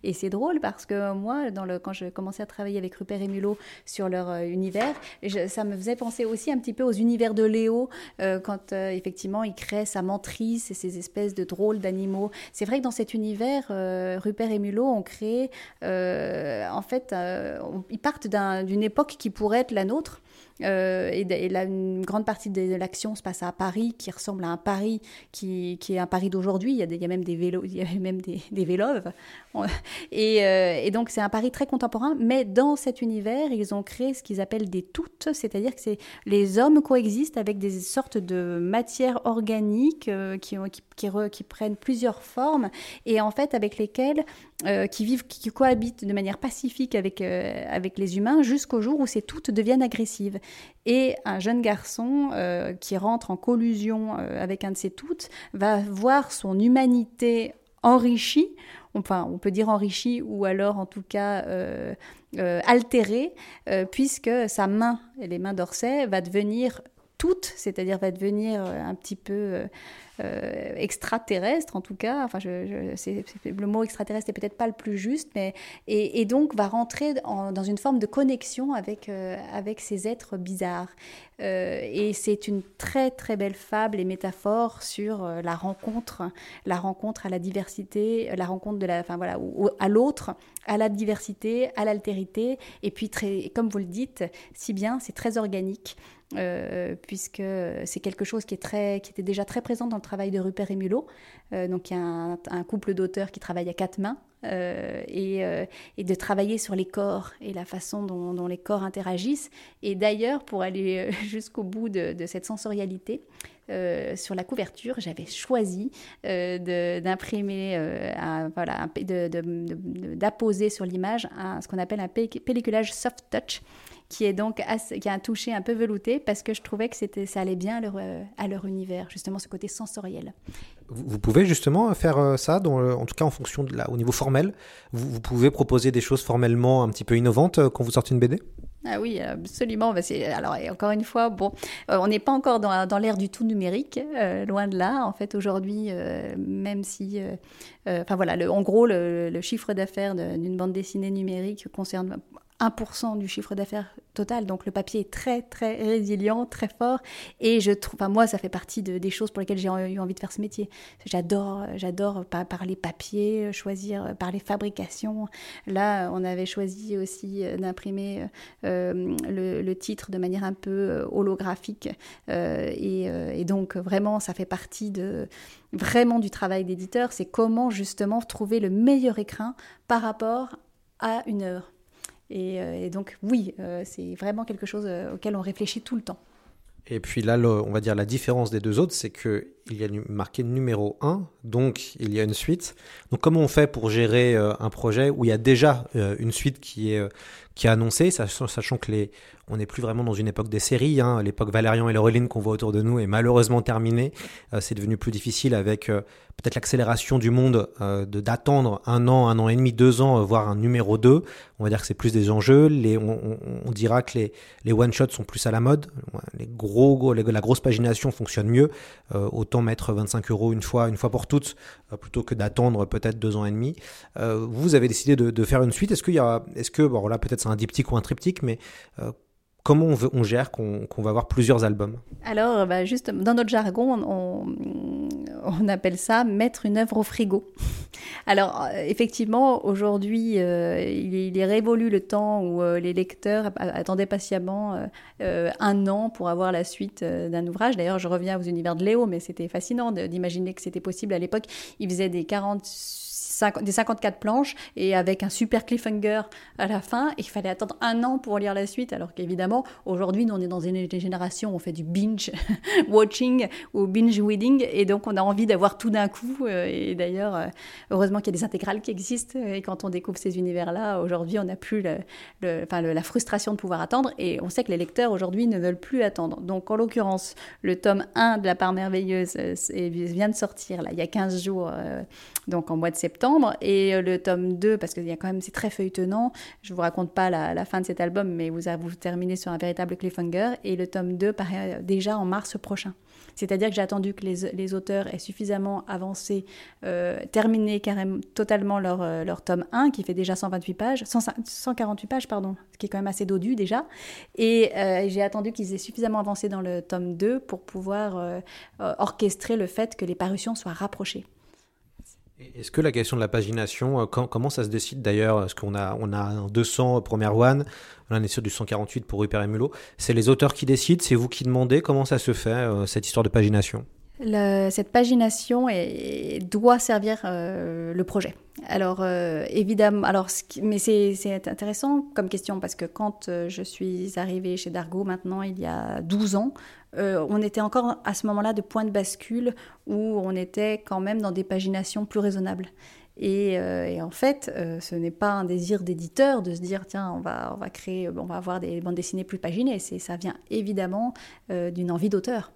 Et c'est drôle parce que moi, quand je commençais à travailler avec Rupert et Mulot sur leur univers, ça me faisait penser aussi un petit peu aux univers de Léo quand effectivement il crée sa mentrice et ces espèces de drôles d'animaux. C'est vrai que dans cet univers, Rupert et Mulot ont créé, euh, en fait, euh, ils partent d'un- d'une époque qui pourrait être la nôtre. Euh, et, et là, une grande partie de l'action se passe à Paris, qui ressemble à un Paris qui, est un Paris d'aujourd'hui. Il, y a même des vélos, il y a même des, des véloves. Euh, et donc c'est un Paris très contemporain, mais dans cet univers, ils ont créé ce qu'ils appellent des toutes, c'est-à-dire que les hommes coexistent avec des sortes de matières organiques euh, qui, prennent plusieurs formes et en fait avec lesquelles qui vivent, qui, cohabitent de manière pacifique avec, avec les humains jusqu'au jour où ces toutes deviennent agressives. Et un jeune garçon euh, qui rentre en collusion euh, avec un de ces toutes va voir son humanité enrichie, enfin on peut dire enrichie ou alors en tout cas euh, altérée, puisque sa main, les mains d'Orsay, va devenir toute, c'est-à-dire va devenir un petit peu euh, extraterrestre en tout cas. Enfin, le mot extraterrestre n'est peut-être pas le plus juste, mais et, donc va rentrer en- dans une forme de connexion avec euh, avec ces êtres bizarres. Euh, et c'est une très très belle fable et métaphore sur la rencontre, la rencontre à la diversité, la rencontre de la, enfin voilà, à l'autre, à la diversité, à l'altérité, et puis très, comme vous le dites, si bien, c'est très organique. Euh, puisque c'est quelque chose qui, est très, qui était déjà très présent dans le travail de Rupert et Mulot. Euh, donc il y a un, couple d'auteurs qui travaillent à quatre mains euh, et, de travailler sur les corps et la façon dont, les corps interagissent. Et d'ailleurs, pour aller jusqu'au bout de, cette sensorialité, sur la couverture, j'avais choisi d'imprimer, voilà, d'apposer sur l'image ce qu'on appelle un pe- pelliculage soft touch, qui est donc assez- qui a un toucher un peu velouté parce que je trouvais que c'était ça allait bien à leur, euh, à leur univers, justement ce côté sensoriel. Vous pouvez justement faire euh, ça, dans le- en tout cas en fonction de la, au niveau formel? Vous, vous pouvez proposer des choses formellement un petit peu innovantes euh, quand vous sortez une BD Ah oui, absolument. Bah, alors, et encore une fois, bon, euh, on n'est pas encore dans, dans l'ère du tout numérique, euh, loin de là. En fait, aujourd'hui, euh, même si, euh, euh, enfin voilà, le- en gros, le, le chiffre d'affaires d'une bande dessinée numérique concerne 1% du chiffre d'affaires total. Donc le papier est très très résilient, très fort. Et je trouve, enfin moi, ça fait partie de- des choses pour lesquelles j'ai eu envie de faire ce métier. J'adore, j'adore pa- parler papier, choisir, euh, parler fabrication. Là, on avait choisi aussi euh, d'imprimer euh, le, titre de manière un peu euh, holographique. Et, et donc vraiment, ça fait partie de vraiment du travail d'éditeur. C'est comment justement trouver le meilleur écrin par rapport à une œuvre. Et, euh, et donc oui, euh, c'est vraiment quelque chose euh, auquel on réfléchit tout le temps. Et puis là, on va dire la différence des deux autres, c'est que il y a marqué numéro 1, donc il y a une suite. Donc comment on fait pour gérer euh, un projet où il y a déjà euh, une suite qui est, euh, qui est annoncée, sachant, sachant que les, on n'est plus vraiment dans une époque des séries, hein, l'époque Valérian et Laureline qu'on voit autour de nous est malheureusement terminée. C'est devenu plus difficile avec peut-être l'accélération du monde de d'attendre un an, un an et demi, deux ans, voire un numéro 2. On va dire que c'est plus des enjeux. Les, on, dira que les, les one-shots sont plus à la mode. Les gros, la grosse pagination fonctionne mieux. Euh, mettre 25 euros une fois, une fois pour toutes, euh, plutôt que d'attendre peut-être deux ans et demi. Euh, vous avez décidé de, de faire une suite. Est-ce qu'il y a, est-ce que, bon là peut-être c'est un diptyque ou un triptyque, mais euh, comment on, veut- on gère qu'on va avoir plusieurs albums Alors, bah, juste dans notre jargon, on, appelle ça mettre une œuvre au frigo. Alors, euh, effectivement, aujourd'hui, euh, il, est- révolu le temps où euh, les lecteurs attendaient patiemment euh, euh, un an pour avoir la suite euh, d'un ouvrage. D'ailleurs, je reviens aux univers de Léo, mais c'était fascinant d'imaginer que c'était possible à l'époque. Il faisait des 40 50 des 54 planches et avec un super cliffhanger à la fin. Et il fallait attendre un an pour lire la suite, alors qu'évidemment, aujourd'hui, on est dans une génération, on fait du binge watching ou binge reading, et donc on a envie d'avoir tout d'un coup. euh, Et d'ailleurs, euh, heureusement qu'il y a des intégrales qui existent, et quand on découvre ces univers-là, aujourd'hui, on n'a plus la frustration de pouvoir attendre, et on sait que les lecteurs aujourd'hui ne veulent plus attendre. Donc, en l'occurrence, le tome 1 de La part merveilleuse euh, vient de sortir, là, il y a 15 jours, euh, donc en mois de septembre, et euh, le tome 2, parce même, c'est très feuilletonnant, je vous raconte pas la, fin de cet album, mais vous, vous terminez sur un véritable cliffhanger, et le tome 2 paraît euh, déjà en mars prochain. C'est-à-dire que j'ai attendu que les, auteurs aient suffisamment avancé, euh, terminé carrément totalement leur, leur tome 1, qui fait déjà 128 pages, 100 148 pages, pardon, ce qui est quand même assez dodu déjà. Et j'ai attendu qu'ils aient suffisamment avancé dans le tome 2 pour pouvoir orchestrer le fait que les parutions soient rapprochées. Est-ce que la question de la pagination, euh, quand, comment ça se décide d'ailleurs? Est-ce qu'on a, on a un 200 première one, on est sur du 148 pour Rupert et Mulot. C'est les auteurs qui décident, c'est vous qui demandez comment ça se fait, euh, cette histoire de pagination? Cette pagination doit servir euh, le projet. Alors évidemment, alors, mais c'est intéressant comme question parce que quand je suis arrivée chez Dargo maintenant il y a 12 ans, euh, on était encore à ce moment-là de point de bascule où on était quand même dans des paginations plus raisonnables. Et, euh, en fait, euh, ce n'est pas un désir d'éditeur de se dire tiens, on va, on va créer, on va avoir des bandes dessinées plus paginées. Ça vient évidemment d'une envie d'auteur.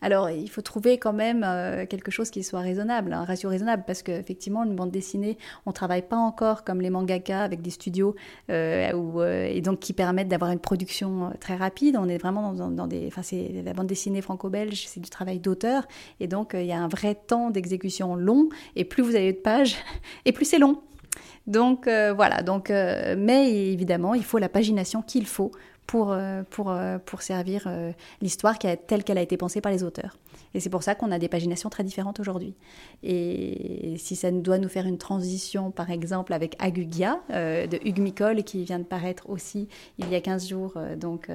Alors, il faut trouver quand même euh, quelque chose qui soit raisonnable, un ratio raisonnable, parce qu'effectivement, une bande dessinée, on travaille pas encore comme les mangaka avec des studios euh, euh, et donc qui permettent d'avoir une production très rapide. On est vraiment dans, dans des, enfin, c'est la bande dessinée franco-belge, c'est du travail d'auteur, et donc il y a un vrai temps d'exécution long. Et plus vous avez de pages, et plus c'est long. Donc voilà. Donc, mais évidemment, il faut la pagination qu'il faut pour, euh, pour, euh, pour servir euh, l'histoire telle qu'elle a été pensée par les auteurs. Et c'est pour ça qu'on a des paginations très différentes aujourd'hui. Et si ça doit nous faire une transition, par exemple, avec Agugia de Hugues Micol, qui vient de paraître aussi il y a 15 jours, donc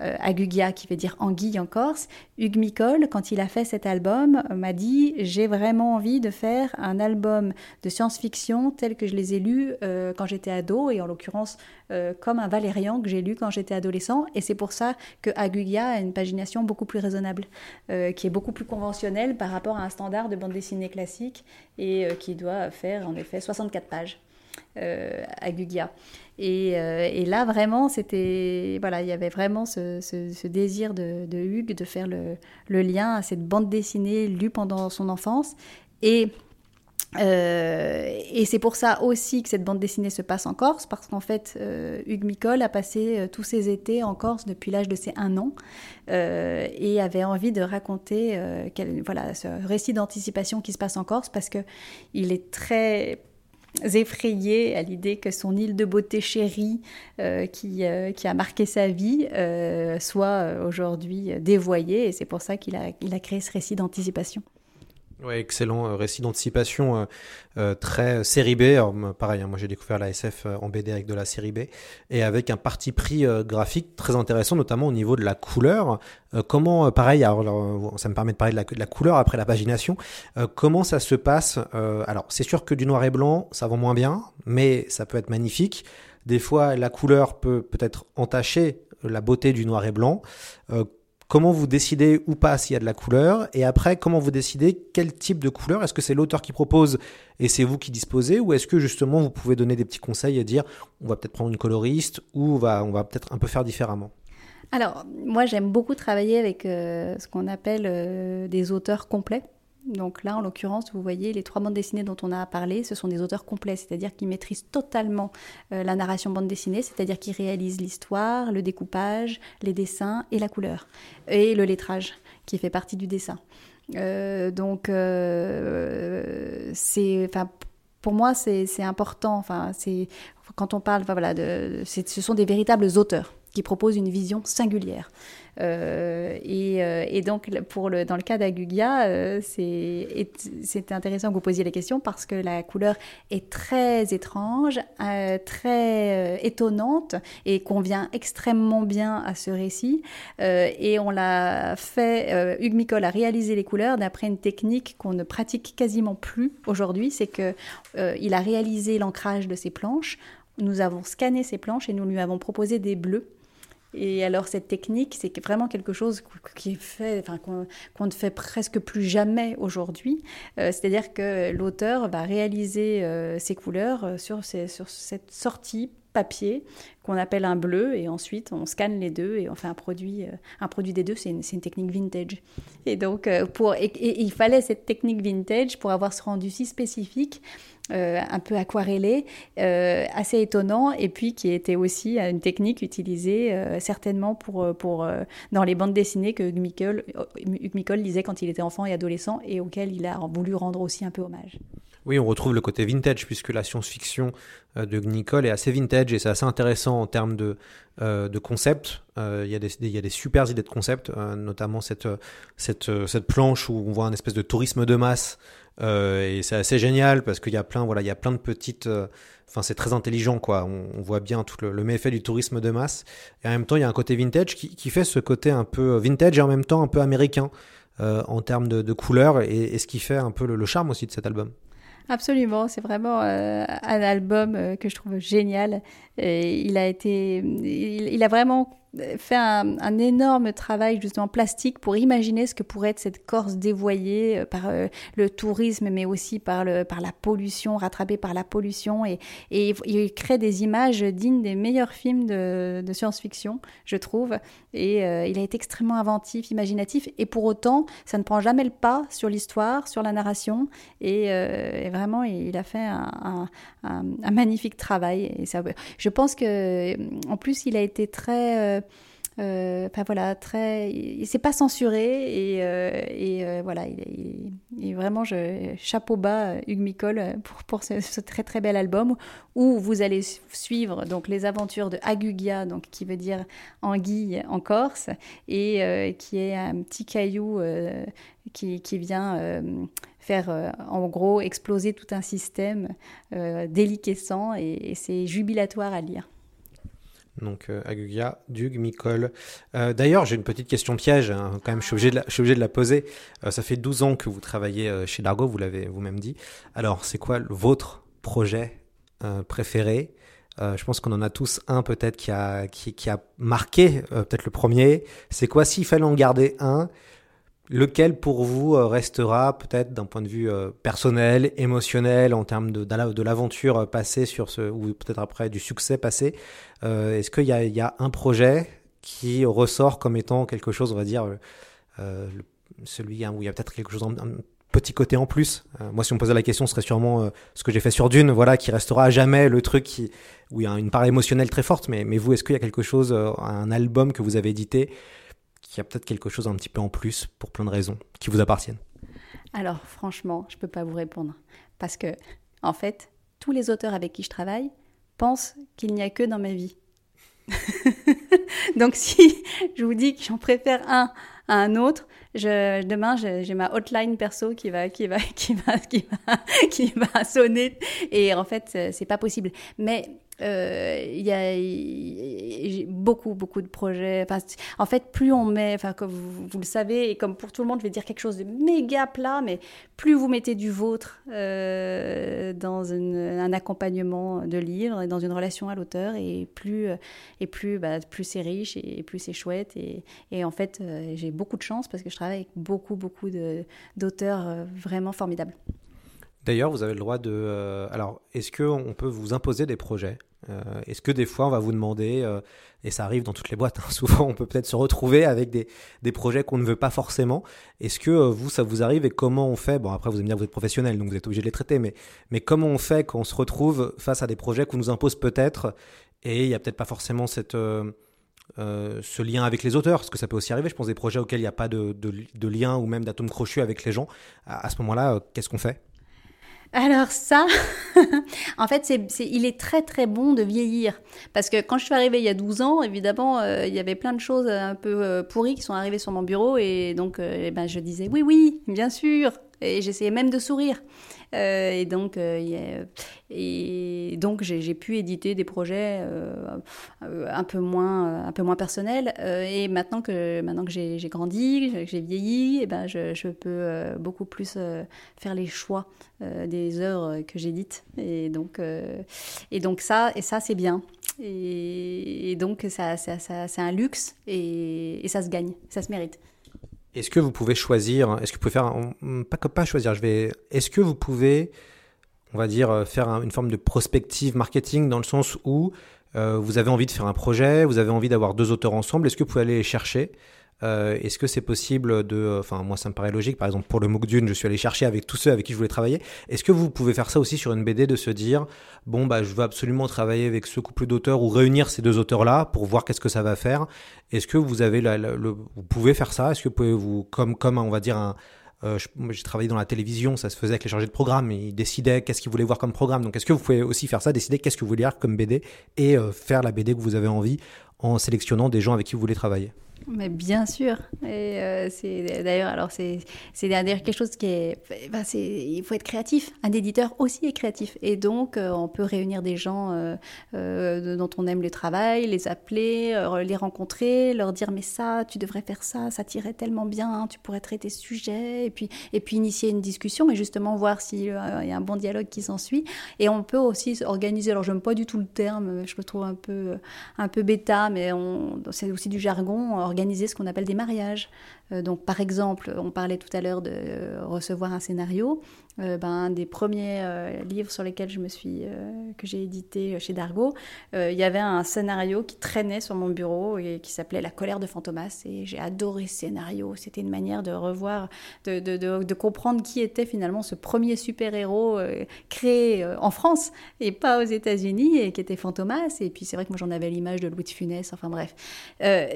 Agugia qui veut dire anguille en corse. Hugues Micol, quand il a fait cet album, euh, m'a dit J'ai vraiment envie de faire un album de science-fiction tel que je les ai lus euh, quand j'étais ado, et en l'occurrence euh, comme un Valérian que j'ai lu quand j'étais adolescent. Et c'est pour ça que Agugia a une pagination beaucoup plus raisonnable, euh, qui est beaucoup plus conventionnelle par rapport à un standard de bande dessinée classique et euh, qui doit faire en effet 64 pages. Euh, Agugia. Et, euh, et là, vraiment, c'était. Voilà, il y avait vraiment ce, désir de, Hugues de faire le, lien à cette bande dessinée lue pendant son enfance. Et. euh, et c'est pour ça aussi que cette bande dessinée se passe en Corse, parce qu'en fait, Hugues Micol a passé tous ses étés en Corse depuis l'âge de ses un an, et avait envie de raconter quel- voilà, ce récit d'anticipation qui se passe en Corse, parce que il est très effrayé à l'idée que son île de beauté chérie, euh, qui, euh, qui a marqué sa vie, euh, soit aujourd'hui dévoyée. Et c'est pour ça qu'il a, il a créé ce récit d'anticipation. Ouais, excellent euh, récit d'anticipation euh, euh, très série B. Pareil, hein, moi j'ai découvert la SF en BD avec de la série B et avec un parti pris graphique très intéressant, notamment au niveau de la couleur. Comment, pareil, alors, ça me permet de parler de la, couleur après la pagination. Comment ça se passe Alors, c'est sûr que du noir et blanc, ça vend moins bien, mais ça peut être magnifique. Des fois, la couleur peut peut-être entacher la beauté du noir et blanc. Comment vous décidez ou pas s'il y a de la couleur Et après, comment vous décidez quel type de couleur Est-ce que c'est l'auteur qui propose et c'est vous qui disposez Ou est-ce que justement vous pouvez donner des petits conseils et dire on va peut-être prendre une coloriste ou on va, peut-être un peu faire différemment? Alors, moi, j'aime beaucoup travailler avec euh, ce qu'on appelle euh, des auteurs complets. Donc là, en l'occurrence, vous voyez, les trois bandes dessinées dont on a parlé, ce sont des auteurs complets, c'est-à-dire qui maîtrisent totalement euh, la narration bande dessinée, c'est-à-dire qui réalisent l'histoire, le découpage, les dessins et la couleur, et le lettrage, qui fait partie du dessin. Euh, donc, euh, c'est, pour moi, c'est important. Enfin, c'est quand on parle, voilà, ce sont des véritables auteurs qui proposent une vision singulière. Euh, et, euh, et donc, pour le, dans le cas d'Agugia, euh, c'est intéressant que vous posiez la question parce que la couleur est très étrange, très étonnante et convient extrêmement bien à ce récit. Et on l'a fait, Hugues Micol a réalisé les couleurs d'après une technique qu'on ne pratique quasiment plus aujourd'hui, c'est que euh, il a réalisé l'ancrage de ses planches. Nous avons scanné ces planches et nous lui avons proposé des bleus. Et alors cette technique, c'est vraiment quelque chose qui est fait, enfin, qu'on ne fait presque plus jamais aujourd'hui. Euh, C'est-à-dire que l'auteur va réaliser euh, ses couleurs euh, sur, cette sortie papier qu'on appelle un bleu et ensuite on scanne les deux et on fait un produit, un produit des deux. C'est une, technique vintage. Et donc pour, il fallait cette technique vintage pour avoir ce rendu si spécifique euh, un peu aquarellé, euh, assez étonnant, et puis qui était aussi une technique utilisée euh, certainement pour, pour, dans les bandes dessinées que Micol lisait quand il était enfant et adolescent, et auquel il a voulu rendre aussi un peu hommage. Oui, on retrouve le côté vintage puisque la science-fiction de Nicole est assez vintage et c'est assez intéressant en termes de, de concept. Il y, a des- il y a des super idées de concept, notamment cette, cette, cette planche où on voit un espèce de tourisme de masse. Euh, et c'est assez génial parce qu'il y a plein, voilà, il y a plein de petites. euh, Enfin, c'est très intelligent, quoi. On, voit bien tout le, le méfait du tourisme de masse. Et en même temps, il y a un côté vintage qui, qui fait ce côté un peu vintage et en même temps un peu américain euh, en termes de, couleurs et, ce qui fait un peu le, charme aussi de cet album. Absolument, c'est vraiment euh, un album euh, que je trouve génial. Et il a été, il, a vraiment fait un, énorme travail justement plastique pour imaginer ce que pourrait être cette Corse dévoyée euh, par euh, le tourisme, mais aussi par le par la pollution, rattrapée par la pollution. Et, il crée des images dignes des meilleurs films de, science-fiction, je trouve. Et euh, il a été extrêmement inventif, imaginatif. Et pour autant, ça ne prend jamais le pas sur l'histoire, sur la narration. Et, euh, vraiment, il a fait un- un magnifique travail. Et ça, je pense que, en plus, il a été très. euh, euh, voilà, très, il, s'est pas censuré et, euh, euh, voilà, il, il- vraiment je, chapeau bas euh, Hugues Micole euh, pour, ce, très très bel album où vous allez su- suivre donc les aventures de Agugia, donc qui veut dire anguille en Corse et euh, qui est un petit caillou euh, qui, vient euh, euh, en gros exploser tout un système euh, déliquescent et, c'est jubilatoire à lire. Donc euh, Agugia, Dug, Micole. Euh, D'ailleurs, j'ai une petite question piège, hein, quand même, je suis obligé de la, poser. Ça fait 12 ans que vous travaillez chez Dargo, vous l'avez vous-même dit. Alors, c'est quoi votre projet préféré? Je pense qu'on en a tous un peut-être qui a, qui, qui a marqué, peut-être le premier. C'est quoi, s'il fallait en garder un, lequel pour vous euh, restera peut-être d'un point de vue euh, personnel, émotionnel, en termes de, de l'aventure euh, passée sur ce, ou peut-être après du succès passé Est-ce qu'il y a, un projet qui ressort comme étant quelque chose, on va dire, celui hein, où il y a peut-être quelque chose, un petit côté en plus Moi, si on me posait la question, ce serait sûrement ce que j'ai fait sur Dune, voilà, qui restera à jamais le truc qui, où il y a une part émotionnelle très forte. Mais, mais vous, est-ce qu'il y a quelque chose, un album que vous avez édité, qui a peut-être quelque chose un petit peu en plus pour plein de raisons, qui vous appartiennent Alors franchement, je peux pas vous répondre parce que en fait, tous les auteurs avec qui je travaille pensent qu'il n'y a que dans ma vie. Donc si je vous dis que j'en préfère un à un autre, demain j'ai ma hotline perso qui va qui va qui va qui va qui va sonner et en fait c'est- pas possible. Mais il y a beaucoup beaucoup de projets. En fait, plus on met, enfin comme vous, vous le savez et comme pour tout le monde, je vais dire quelque chose de méga plat, mais plus vous mettez du vôtre euh, dans un accompagnement de livres et dans une relation à l'auteur, et plus euh, et plus bah, plus c'est riche et plus c'est chouette. Et, en fait, euh, j'ai beaucoup de chance parce que je travaille avec beaucoup beaucoup d'auteurs euh, vraiment formidables. D'ailleurs, vous avez le droit de. euh, alors, est-ce qu'on peut vous imposer des projets? Euh, Est-ce que des fois, on va vous demander, euh, et ça arrive dans toutes les boîtes, hein, souvent, on peut peut-être se retrouver avec des, des projets qu'on ne veut pas forcément. Est-ce que euh, vous, ça vous arrive et comment on fait? Bon, après, vous allez me dire que vous êtes professionnel, donc vous êtes obligé de les traiter, mais, mais comment on fait quand on se retrouve face à des projets qu'on nous impose peut-être et il n'y a peut-être pas forcément cette. ce lien avec les auteurs, parce que ça peut aussi arriver, je pense, des projets auxquels il n'y a pas de, de, lien ou même d'atome crochu avec les gens. À, ce moment-là, qu'est-ce qu'on fait? Alors ça, en fait, il est très très bon de vieillir. Parce que quand je suis arrivée il y a 12 ans, évidemment, euh, il y avait plein de choses un peu euh, pourries qui sont arrivées sur mon bureau. Et donc, euh, eh ben, je disais oui, oui, bien sûr. Et j'essayais même de sourire. Euh, et donc, euh, et donc j'ai, pu éditer des projets euh, un peu moins, un peu moins personnels. Et maintenant que, maintenant que j'ai, grandi, que j'ai vieilli, eh ben, je, peux beaucoup plus faire les choix des œuvres que j'édite. Et donc, et donc ça, et ça c'est bien. Et, et donc ça- c'est un luxe et, et ça se gagne, ça se mérite. Est-ce que vous pouvez choisir, est-ce que vous pouvez faire, pas pas choisir, je vais, est-ce que vous pouvez, on va dire, euh, faire un- une forme de prospective marketing dans le sens où euh, vous avez envie de faire un projet, vous avez envie d'avoir deux auteurs ensemble, est-ce que vous pouvez aller les chercher? Euh, Est-ce que c'est possible de, enfin moi ça me paraît logique, par exemple pour le MOOC Dune, je suis allé chercher avec tous ceux avec qui je voulais travailler. Est-ce que vous pouvez faire ça aussi sur une BD de se dire, bon bah je veux absolument travailler avec ce couple d'auteurs ou réunir ces deux auteurs-là pour voir qu'est-ce que ça va faire? Est-ce que vous avez la- vous pouvez faire ça? Est-ce que vous pouvez vous, comme, comme on va dire un, euh, j'ai travaillé dans la télévision, ça se faisait avec les chargés de programme, ils décidaient qu'est-ce qu'ils voulaient voir comme programme. Donc est-ce que vous pouvez aussi faire ça, décider qu'est-ce que vous voulez lire comme BD et euh, faire la BD que vous avez envie en sélectionnant des gens avec qui vous voulez travailler? Mais bien sûr. Et euh, c'est d'ailleurs, alors c'est quelque chose qui est, ben, c'est il faut être créatif. Un éditeur aussi est créatif. Et donc euh, on peut réunir des gens euh, dont on aime le travail, les appeler, les rencontrer, leur dire mais ça, tu devrais faire ça, ça t'irait tellement bien, tu pourrais traiter ce sujet, et puis et puis initier une discussion et justement voir s'il y a un bon dialogue qui s'ensuit. Et on peut aussi organiser. Alors j'aime pas du tout le terme, je le trouve un peu un peu bêta, mais c'est aussi du jargon, organiser ce qu'on appelle des mariages. Euh, donc, par exemple, on parlait tout à l'heure de euh, recevoir un scénario. Euh, ben, un des premiers euh, livres sur lesquels je me suis, euh, que j'ai édité chez euh, il y avait un scénario qui traînait sur mon bureau et qui s'appelait La colère de Fantomas. Et j'ai adoré ce scénario. C'était une manière de revoir, de, de, de, comprendre qui était finalement ce premier super-héros créé en France et pas aux États-Unis et qui était Fantomas. Et puis c'est vrai que moi j'en avais l'image de Louis de Funès. Enfin bref,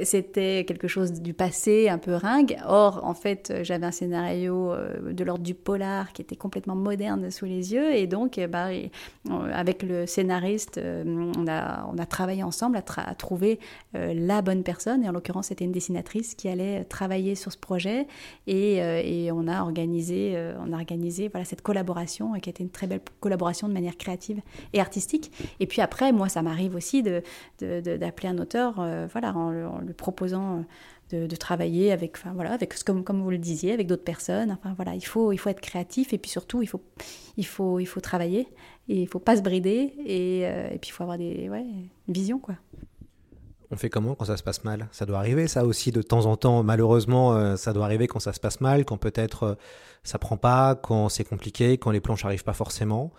c'était quelque chose du passé, un peu ringue. Or, en fait, j'avais un scénario de l'ordre du polar qui était complètement moderne sous les yeux. Et donc, ben, et, euh, avec le scénariste, euh, on, a, on a travaillé ensemble à, trouver euh, la bonne personne. Et en l'occurrence, c'était une dessinatrice qui allait travailler sur ce projet. Et, euh, et on a organisé, euh, on a organisé voilà, cette collaboration, euh, qui a été une très belle collaboration de manière créative et artistique. Et puis après, moi, ça m'arrive aussi de, de- d'appeler un auteur, euh, voilà, en, en lui proposant euh, de, travailler avec, enfin voilà, avec comme, comme vous le disiez, avec d'autres personnes. Enfin voilà, il faut, il faut être créatif et puis surtout, il faut, il faut, il faut travailler et il faut pas se brider et, euh, et puis il faut avoir des, ouais, une vision quoi. On fait comment quand ça se passe mal? Ça doit arriver, ça aussi, de temps en temps. Malheureusement, euh, ça doit arriver quand ça se passe mal, quand peut-être euh, ça prend pas, quand c'est compliqué, quand les planches arrivent pas forcément.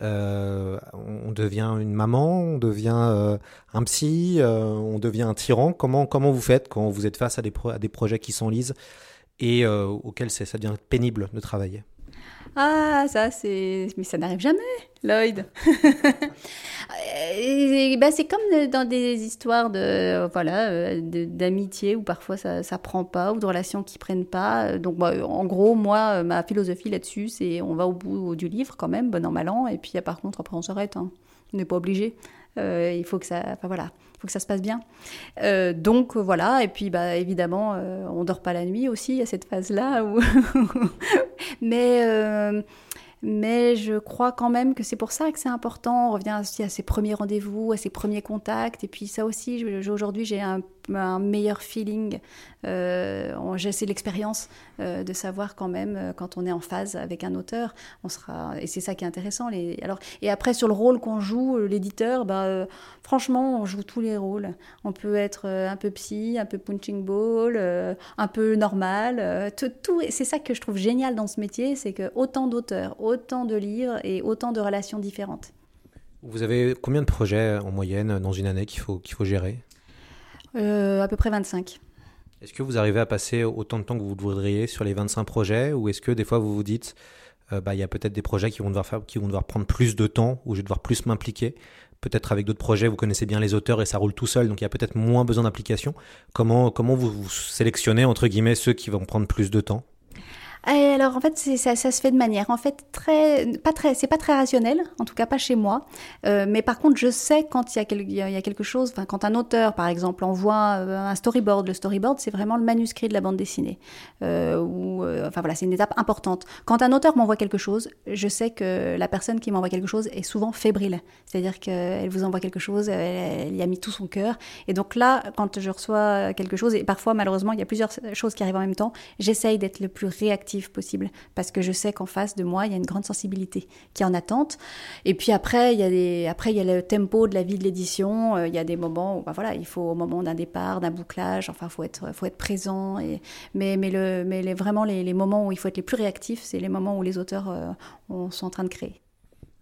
Euh, on devient une maman, on devient euh, un psy, euh, on devient un tyran. Comment, comment vous faites quand vous êtes face à des, à des projets qui s'enlisent et auxquels ça devient pénible de travailler? Ah, ça, c'est. Mais ça n'arrive jamais, Lloyd. Ben, c'est comme dans des histoires de voilà euh, d'amitié où parfois ça ça prend pas ou de relations qui prennent pas. Donc bah, en gros moi euh, ma philosophie là-dessus c'est on va au bout du livre quand même bon an mal an et puis euh, par contre après on s'arrête. hein. On n'est pas obligé. Euh, il faut que ça enfin, voilà il faut que ça se passe bien. Euh, donc voilà et puis bah évidemment euh, on dort pas la nuit aussi à cette phase là mais mais je crois quand même que c'est pour ça que c'est important. On revient aussi à ses premiers rendez-vous, à ses premiers contacts. Et puis ça aussi, aujourd'hui, j'ai un, un meilleur feeling. Euh, j'ai c'est l'expérience euh, de savoir quand même euh, quand on est en phase avec un auteur. On sera et c'est ça qui est intéressant. Les, alors et après sur le rôle qu'on joue, l'éditeur, bah, franchement, on joue tous les rôles. On peut être un peu psy, un peu punching ball, un peu normal. tout, c'est ça que je trouve génial dans ce métier, c'est que autant d'auteurs, autant de livres et autant de relations différentes. Vous avez combien de projets en moyenne dans une année qu'il faut, qu'il faut gérer? Euh, à peu près 25. Est-ce que vous arrivez à passer autant de temps que vous voudriez sur les 25 projets ou est-ce que des fois vous vous dites euh, bah, il y a peut-être des projets qui vont, devoir faire, qui vont devoir prendre plus de temps ou je vais devoir plus m'impliquer? Peut-être avec d'autres projets, vous connaissez bien les auteurs et ça roule tout seul, donc il y a peut-être moins besoin d'implication. Comment, comment vous, vous sélectionnez, entre guillemets, ceux qui vont prendre plus de temps? Alors en fait ça, se fait de manière en fait très pas très c'est pas très rationnel en tout cas pas chez moi. Euh, mais par contre je sais quand il y a, quel- il y a- quelque chose quand un auteur par exemple envoie euh, un storyboard. Le storyboard c'est vraiment le manuscrit de la bande dessinée. Euh, ou enfin voilà c'est une étape importante. Quand un auteur m'envoie quelque chose je sais que la personne qui m'envoie quelque chose est souvent fébrile. C'est-à-dire qu'elle vous envoie quelque chose elle, elle y a mis tout son cœur. Et donc là quand je reçois quelque chose et parfois malheureusement il y a plusieurs choses qui arrivent en même temps j'essaye d'être le plus réactif possible. Parce que je sais qu'en face de moi il y a une grande sensibilité qui est en attente. Et puis après il y a après il y a le tempo de la vie de l'édition. Euh, il y a des moments où bah, voilà il faut au moment d'un départ d'un bouclage enfin faut être faut être présent. Et mais mais le mais les, vraiment les, moments où il faut être les plus réactifs c'est les moments où les auteurs euh, on- sont en train de créer.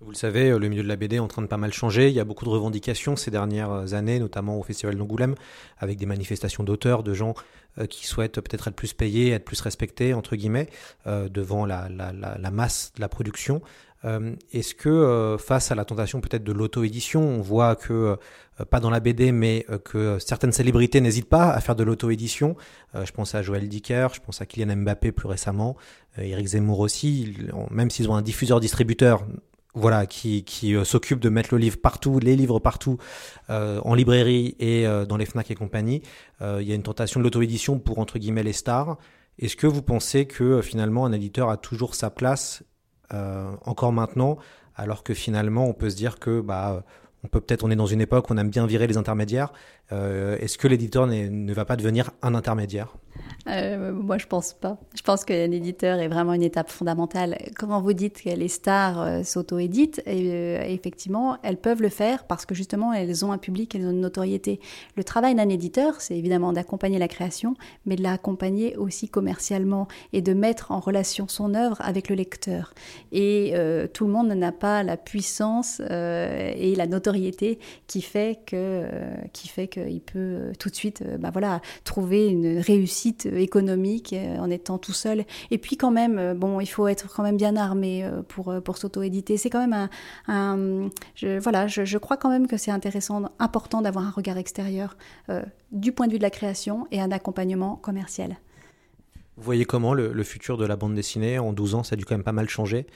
Vous le savez, le milieu de la BD est en train de pas mal changer. Il y a beaucoup de revendications ces dernières années, notamment au Festival d'Angoulême, avec des manifestations d'auteurs, de gens euh, qui souhaitent peut-être être plus payés, être plus respectés, entre guillemets, euh, devant la, la, la, la, masse de la production. Euh, Est-ce que euh, face à la tentation peut-être de l'auto-édition, on voit que, euh, pas dans la BD, mais euh, que certaines célébrités n'hésitent pas à faire de l'auto-édition Je pense à Joël Dicker, je pense à Kylian Mbappé plus récemment, Eric Zemmour aussi, même s'ils ont un diffuseur-distributeur voilà, qui, qui euh, s'occupe de mettre le livre partout, les livres partout, euh, en librairie et euh, dans les FNAC et compagnie. Euh, il y a une tentation de l'auto-édition pour, entre guillemets, les stars. Est-ce que vous pensez que euh, finalement un éditeur a toujours sa place encore maintenant, alors que finalement on peut se dire que bah, on peut peut-être on est dans une époque où on aime bien virer les intermédiaires. Est-ce que l'éditeur ne va pas devenir un intermédiaire? Euh, moi, je pense pas. Je pense qu'un éditeur est vraiment une étape fondamentale. Quand vous dites que les stars euh, s'auto-éditent, euh, effectivement, elles peuvent le faire parce que justement, elles ont un public, elles ont une notoriété. Le travail d'un éditeur, c'est évidemment d'accompagner la création, mais de l'accompagner aussi commercialement et de mettre en relation son œuvre avec le lecteur. Et euh, tout le monde n'a pas la puissance euh, et la notoriété qui fait que, euh, qui fait qu'il peut tout de suite, bah voilà, trouver une réussite économique euh, en étant tout seul. Et puis quand même, euh, bon, il faut être quand même bien armé euh, pour, pour s'auto-éditer. C'est quand même un... je, voilà, je, je, crois quand même que c'est intéressant, important d'avoir un regard extérieur euh, du point de vue de la création et un accompagnement commercial. Vous voyez comment le, futur de la bande dessinée en 12 ans, ça a dû quand même pas mal changer?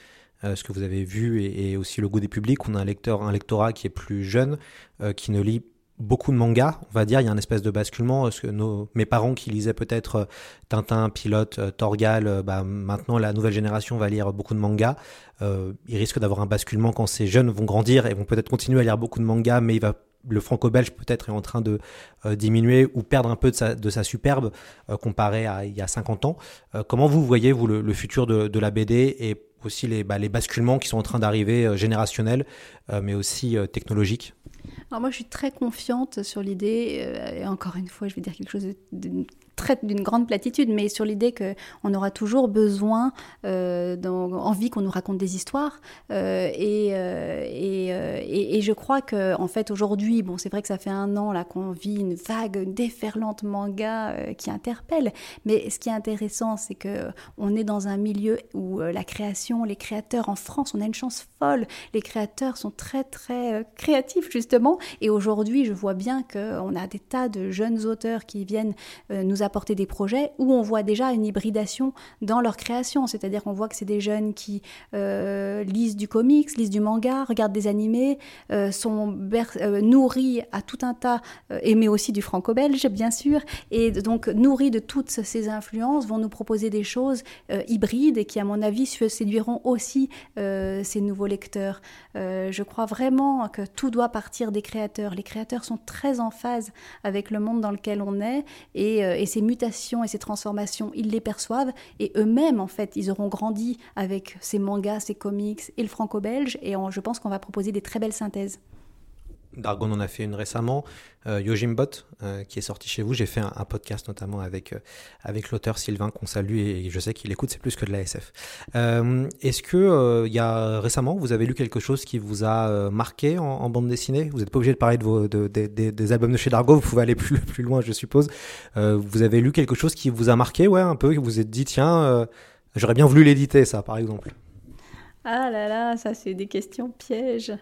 Euh, ce que vous avez vu et, et, aussi le goût des publics. On a un, lecteur, un lectorat qui est plus jeune, euh, qui ne lit beaucoup de mangas, on va dire, il y a une espèce de basculement, parce que nos, mes parents qui lisaient peut-être euh, Tintin, Pilote, euh, Torgal, euh, bah, maintenant la nouvelle génération va lire beaucoup de mangas. Euh, il risque d'avoir un basculement quand ces jeunes vont grandir et vont peut-être continuer à lire beaucoup de mangas, mais il va le franco-belge peut-être est en train de euh, diminuer ou perdre un peu de sa, de sa superbe euh, comparé à il y a 50 ans. Euh, comment vous voyez vous le, le futur de, de, la BD et aussi les, bah, les basculements qui sont en train d'arriver euh, générationnels, euh, mais aussi euh, technologiques. Alors moi, je suis très confiante sur l'idée, et encore une fois, je vais dire quelque chose de, traite d'une grande platitude, mais sur l'idée qu'on aura toujours besoin, euh, envie qu'on nous raconte des histoires. Euh, et, euh, et, et, je crois que, en fait, aujourd'hui, bon, c'est vrai que ça fait un an qu'on vit une vague, déferlante manga qui interpelle. Mais ce qui est intéressant, c'est que on est dans un milieu où la création, les créateurs en France, on a une chance folle. Les créateurs sont très très créatifs justement. Et aujourd'hui, je vois bien qu'on a des tas de jeunes auteurs qui viennent euh, apporter des projets où on voit déjà une hybridation dans leur création. C'est-à-dire qu'on voit que c'est des jeunes qui euh, lisent du comics, lisent du manga, regardent des animés, euh, sont euh, nourris à tout un tas, et mais aussi du franco-belge, bien sûr, et donc nourris de toutes ces influences, vont nous proposer des choses hybrides et qui, à mon avis, séduiront aussi ces nouveaux lecteurs. je crois vraiment que tout doit partir des créateurs. Les créateurs sont très en phase avec le monde dans lequel on est, et ces mutations et ces transformations, ils les perçoivent et eux-mêmes, en fait, ils auront grandi avec ces mangas, ces comics et le franco-belge et je pense qu'on va proposer des très belles synthèses. Dargon en a fait une récemment, euh, Yojimbot, euh, qui est sorti chez vous. J'ai fait un, podcast notamment avec, euh, avec l'auteur Sylvain qu'on salue et je sais qu'il écoute, c'est plus que de la SF. Euh, Est-ce que il y a récemment, vous avez lu quelque chose qui vous a marqué en, en bande dessinée? Vous n'êtes pas obligé de parler de vos, de, de, de, des albums de chez Dargo, vous pouvez aller plus, plus loin, je suppose. vous avez lu quelque chose qui vous a marqué, ouais, un peu, vous vous êtes dit, tiens, j'aurais bien voulu l'éditer, ça, par exemple. Ah là là, ça c'est des questions pièges.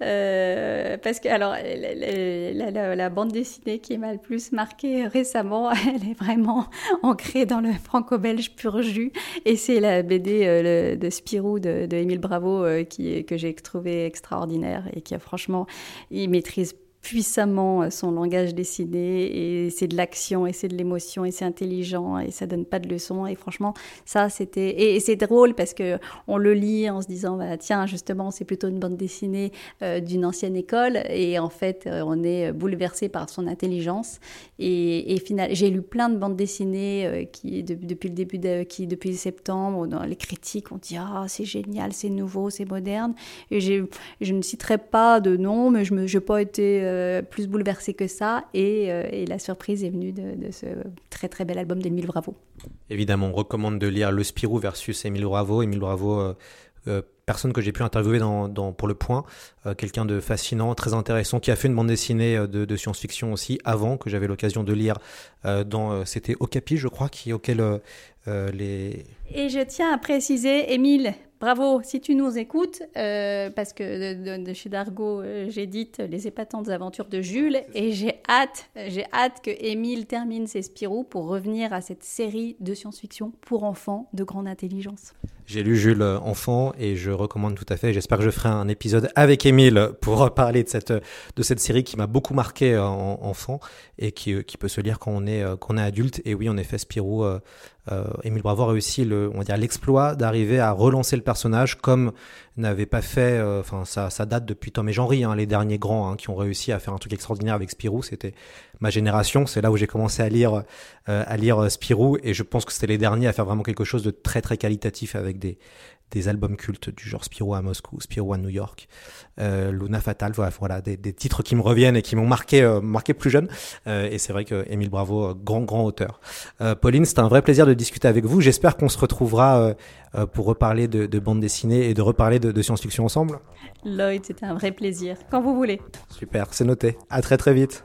Euh, parce que alors la, bande dessinée qui m'a le plus marquée récemment, elle est vraiment ancrée dans le franco-belge pur jus, et c'est la BD euh, de Spirou de, de Émile Bravo euh, qui que j'ai trouvé extraordinaire et qui a franchement il maîtrise puissamment son langage dessiné et c'est de l'action et c'est de l'émotion et c'est intelligent et ça donne pas de leçons. Et franchement ça c'était et, c'est drôle parce que on le lit en se disant bah tiens justement c'est plutôt une bande dessinée euh, d'une ancienne école. Et en fait euh, on est bouleversé par son intelligence. Et, et final j'ai lu plein de bandes dessinées euh, qui de, depuis le début de, qui depuis septembre dans les critiques on dit ah c'est génial c'est nouveau c'est moderne. Et je ne citerai pas de nom mais je me j'ai pas été euh, plus bouleversée que ça. Et, euh, et, la surprise est venue de, ce très très bel album d'Émile Bravo. Évidemment, on recommande de lire Le Spirou versus Émile Bravo. Émile Bravo, euh, personne que j'ai pu interviewer dans, pour le point, quelqu'un de fascinant, très intéressant, qui a fait une bande dessinée de, science-fiction aussi avant, que j'avais l'occasion de lire dans, c'était Okapi, je crois, qui, auquel les... Et je tiens à préciser, Émile, bravo si tu nous écoutes, euh, parce que de, de, de chez Dargo, euh, j'édite Les épatantes aventures de Jules, et j'ai hâte, j'ai hâte que Émile termine ses Spirou pour revenir à cette série de science-fiction pour enfants de grande intelligence. J'ai lu Jules euh, enfant et je recommande tout à fait. J'espère que je ferai un épisode avec Émile pour parler de cette, de cette série qui m'a beaucoup marqué en enfant et qui, qui peut se lire quand on est, quand on est adulte. Et oui, en effet, Spirou, euh, euh, Émile Bravo a réussi le, on va dire l'exploit d'arriver à relancer le personnage comme n'avait pas fait, euh, enfin ça, date depuis Tom et hein, les derniers grands hein, qui ont réussi à faire un truc extraordinaire avec Spirou. C'était ma génération, c'est là où j'ai commencé à lire, euh, à lire Spirou et je pense que c'était les derniers à faire vraiment quelque chose de très très qualitatif avec des, des albums cultes du genre Spirou à Moscou, Spirou à New York, euh, Luna Fatal, voilà, voilà des, des, titres qui me reviennent et qui m'ont marqué, euh, marqué plus jeune. Euh, et c'est vrai que Émile Bravo, grand grand auteur. Pauline, c'était un vrai plaisir de discuter avec vous. J'espère qu'on se retrouvera pour reparler de, de bande dessinée et de reparler de, de science-fiction ensemble. Lloyd, c'était un vrai plaisir. Quand vous voulez. Super, c'est noté. À très très vite.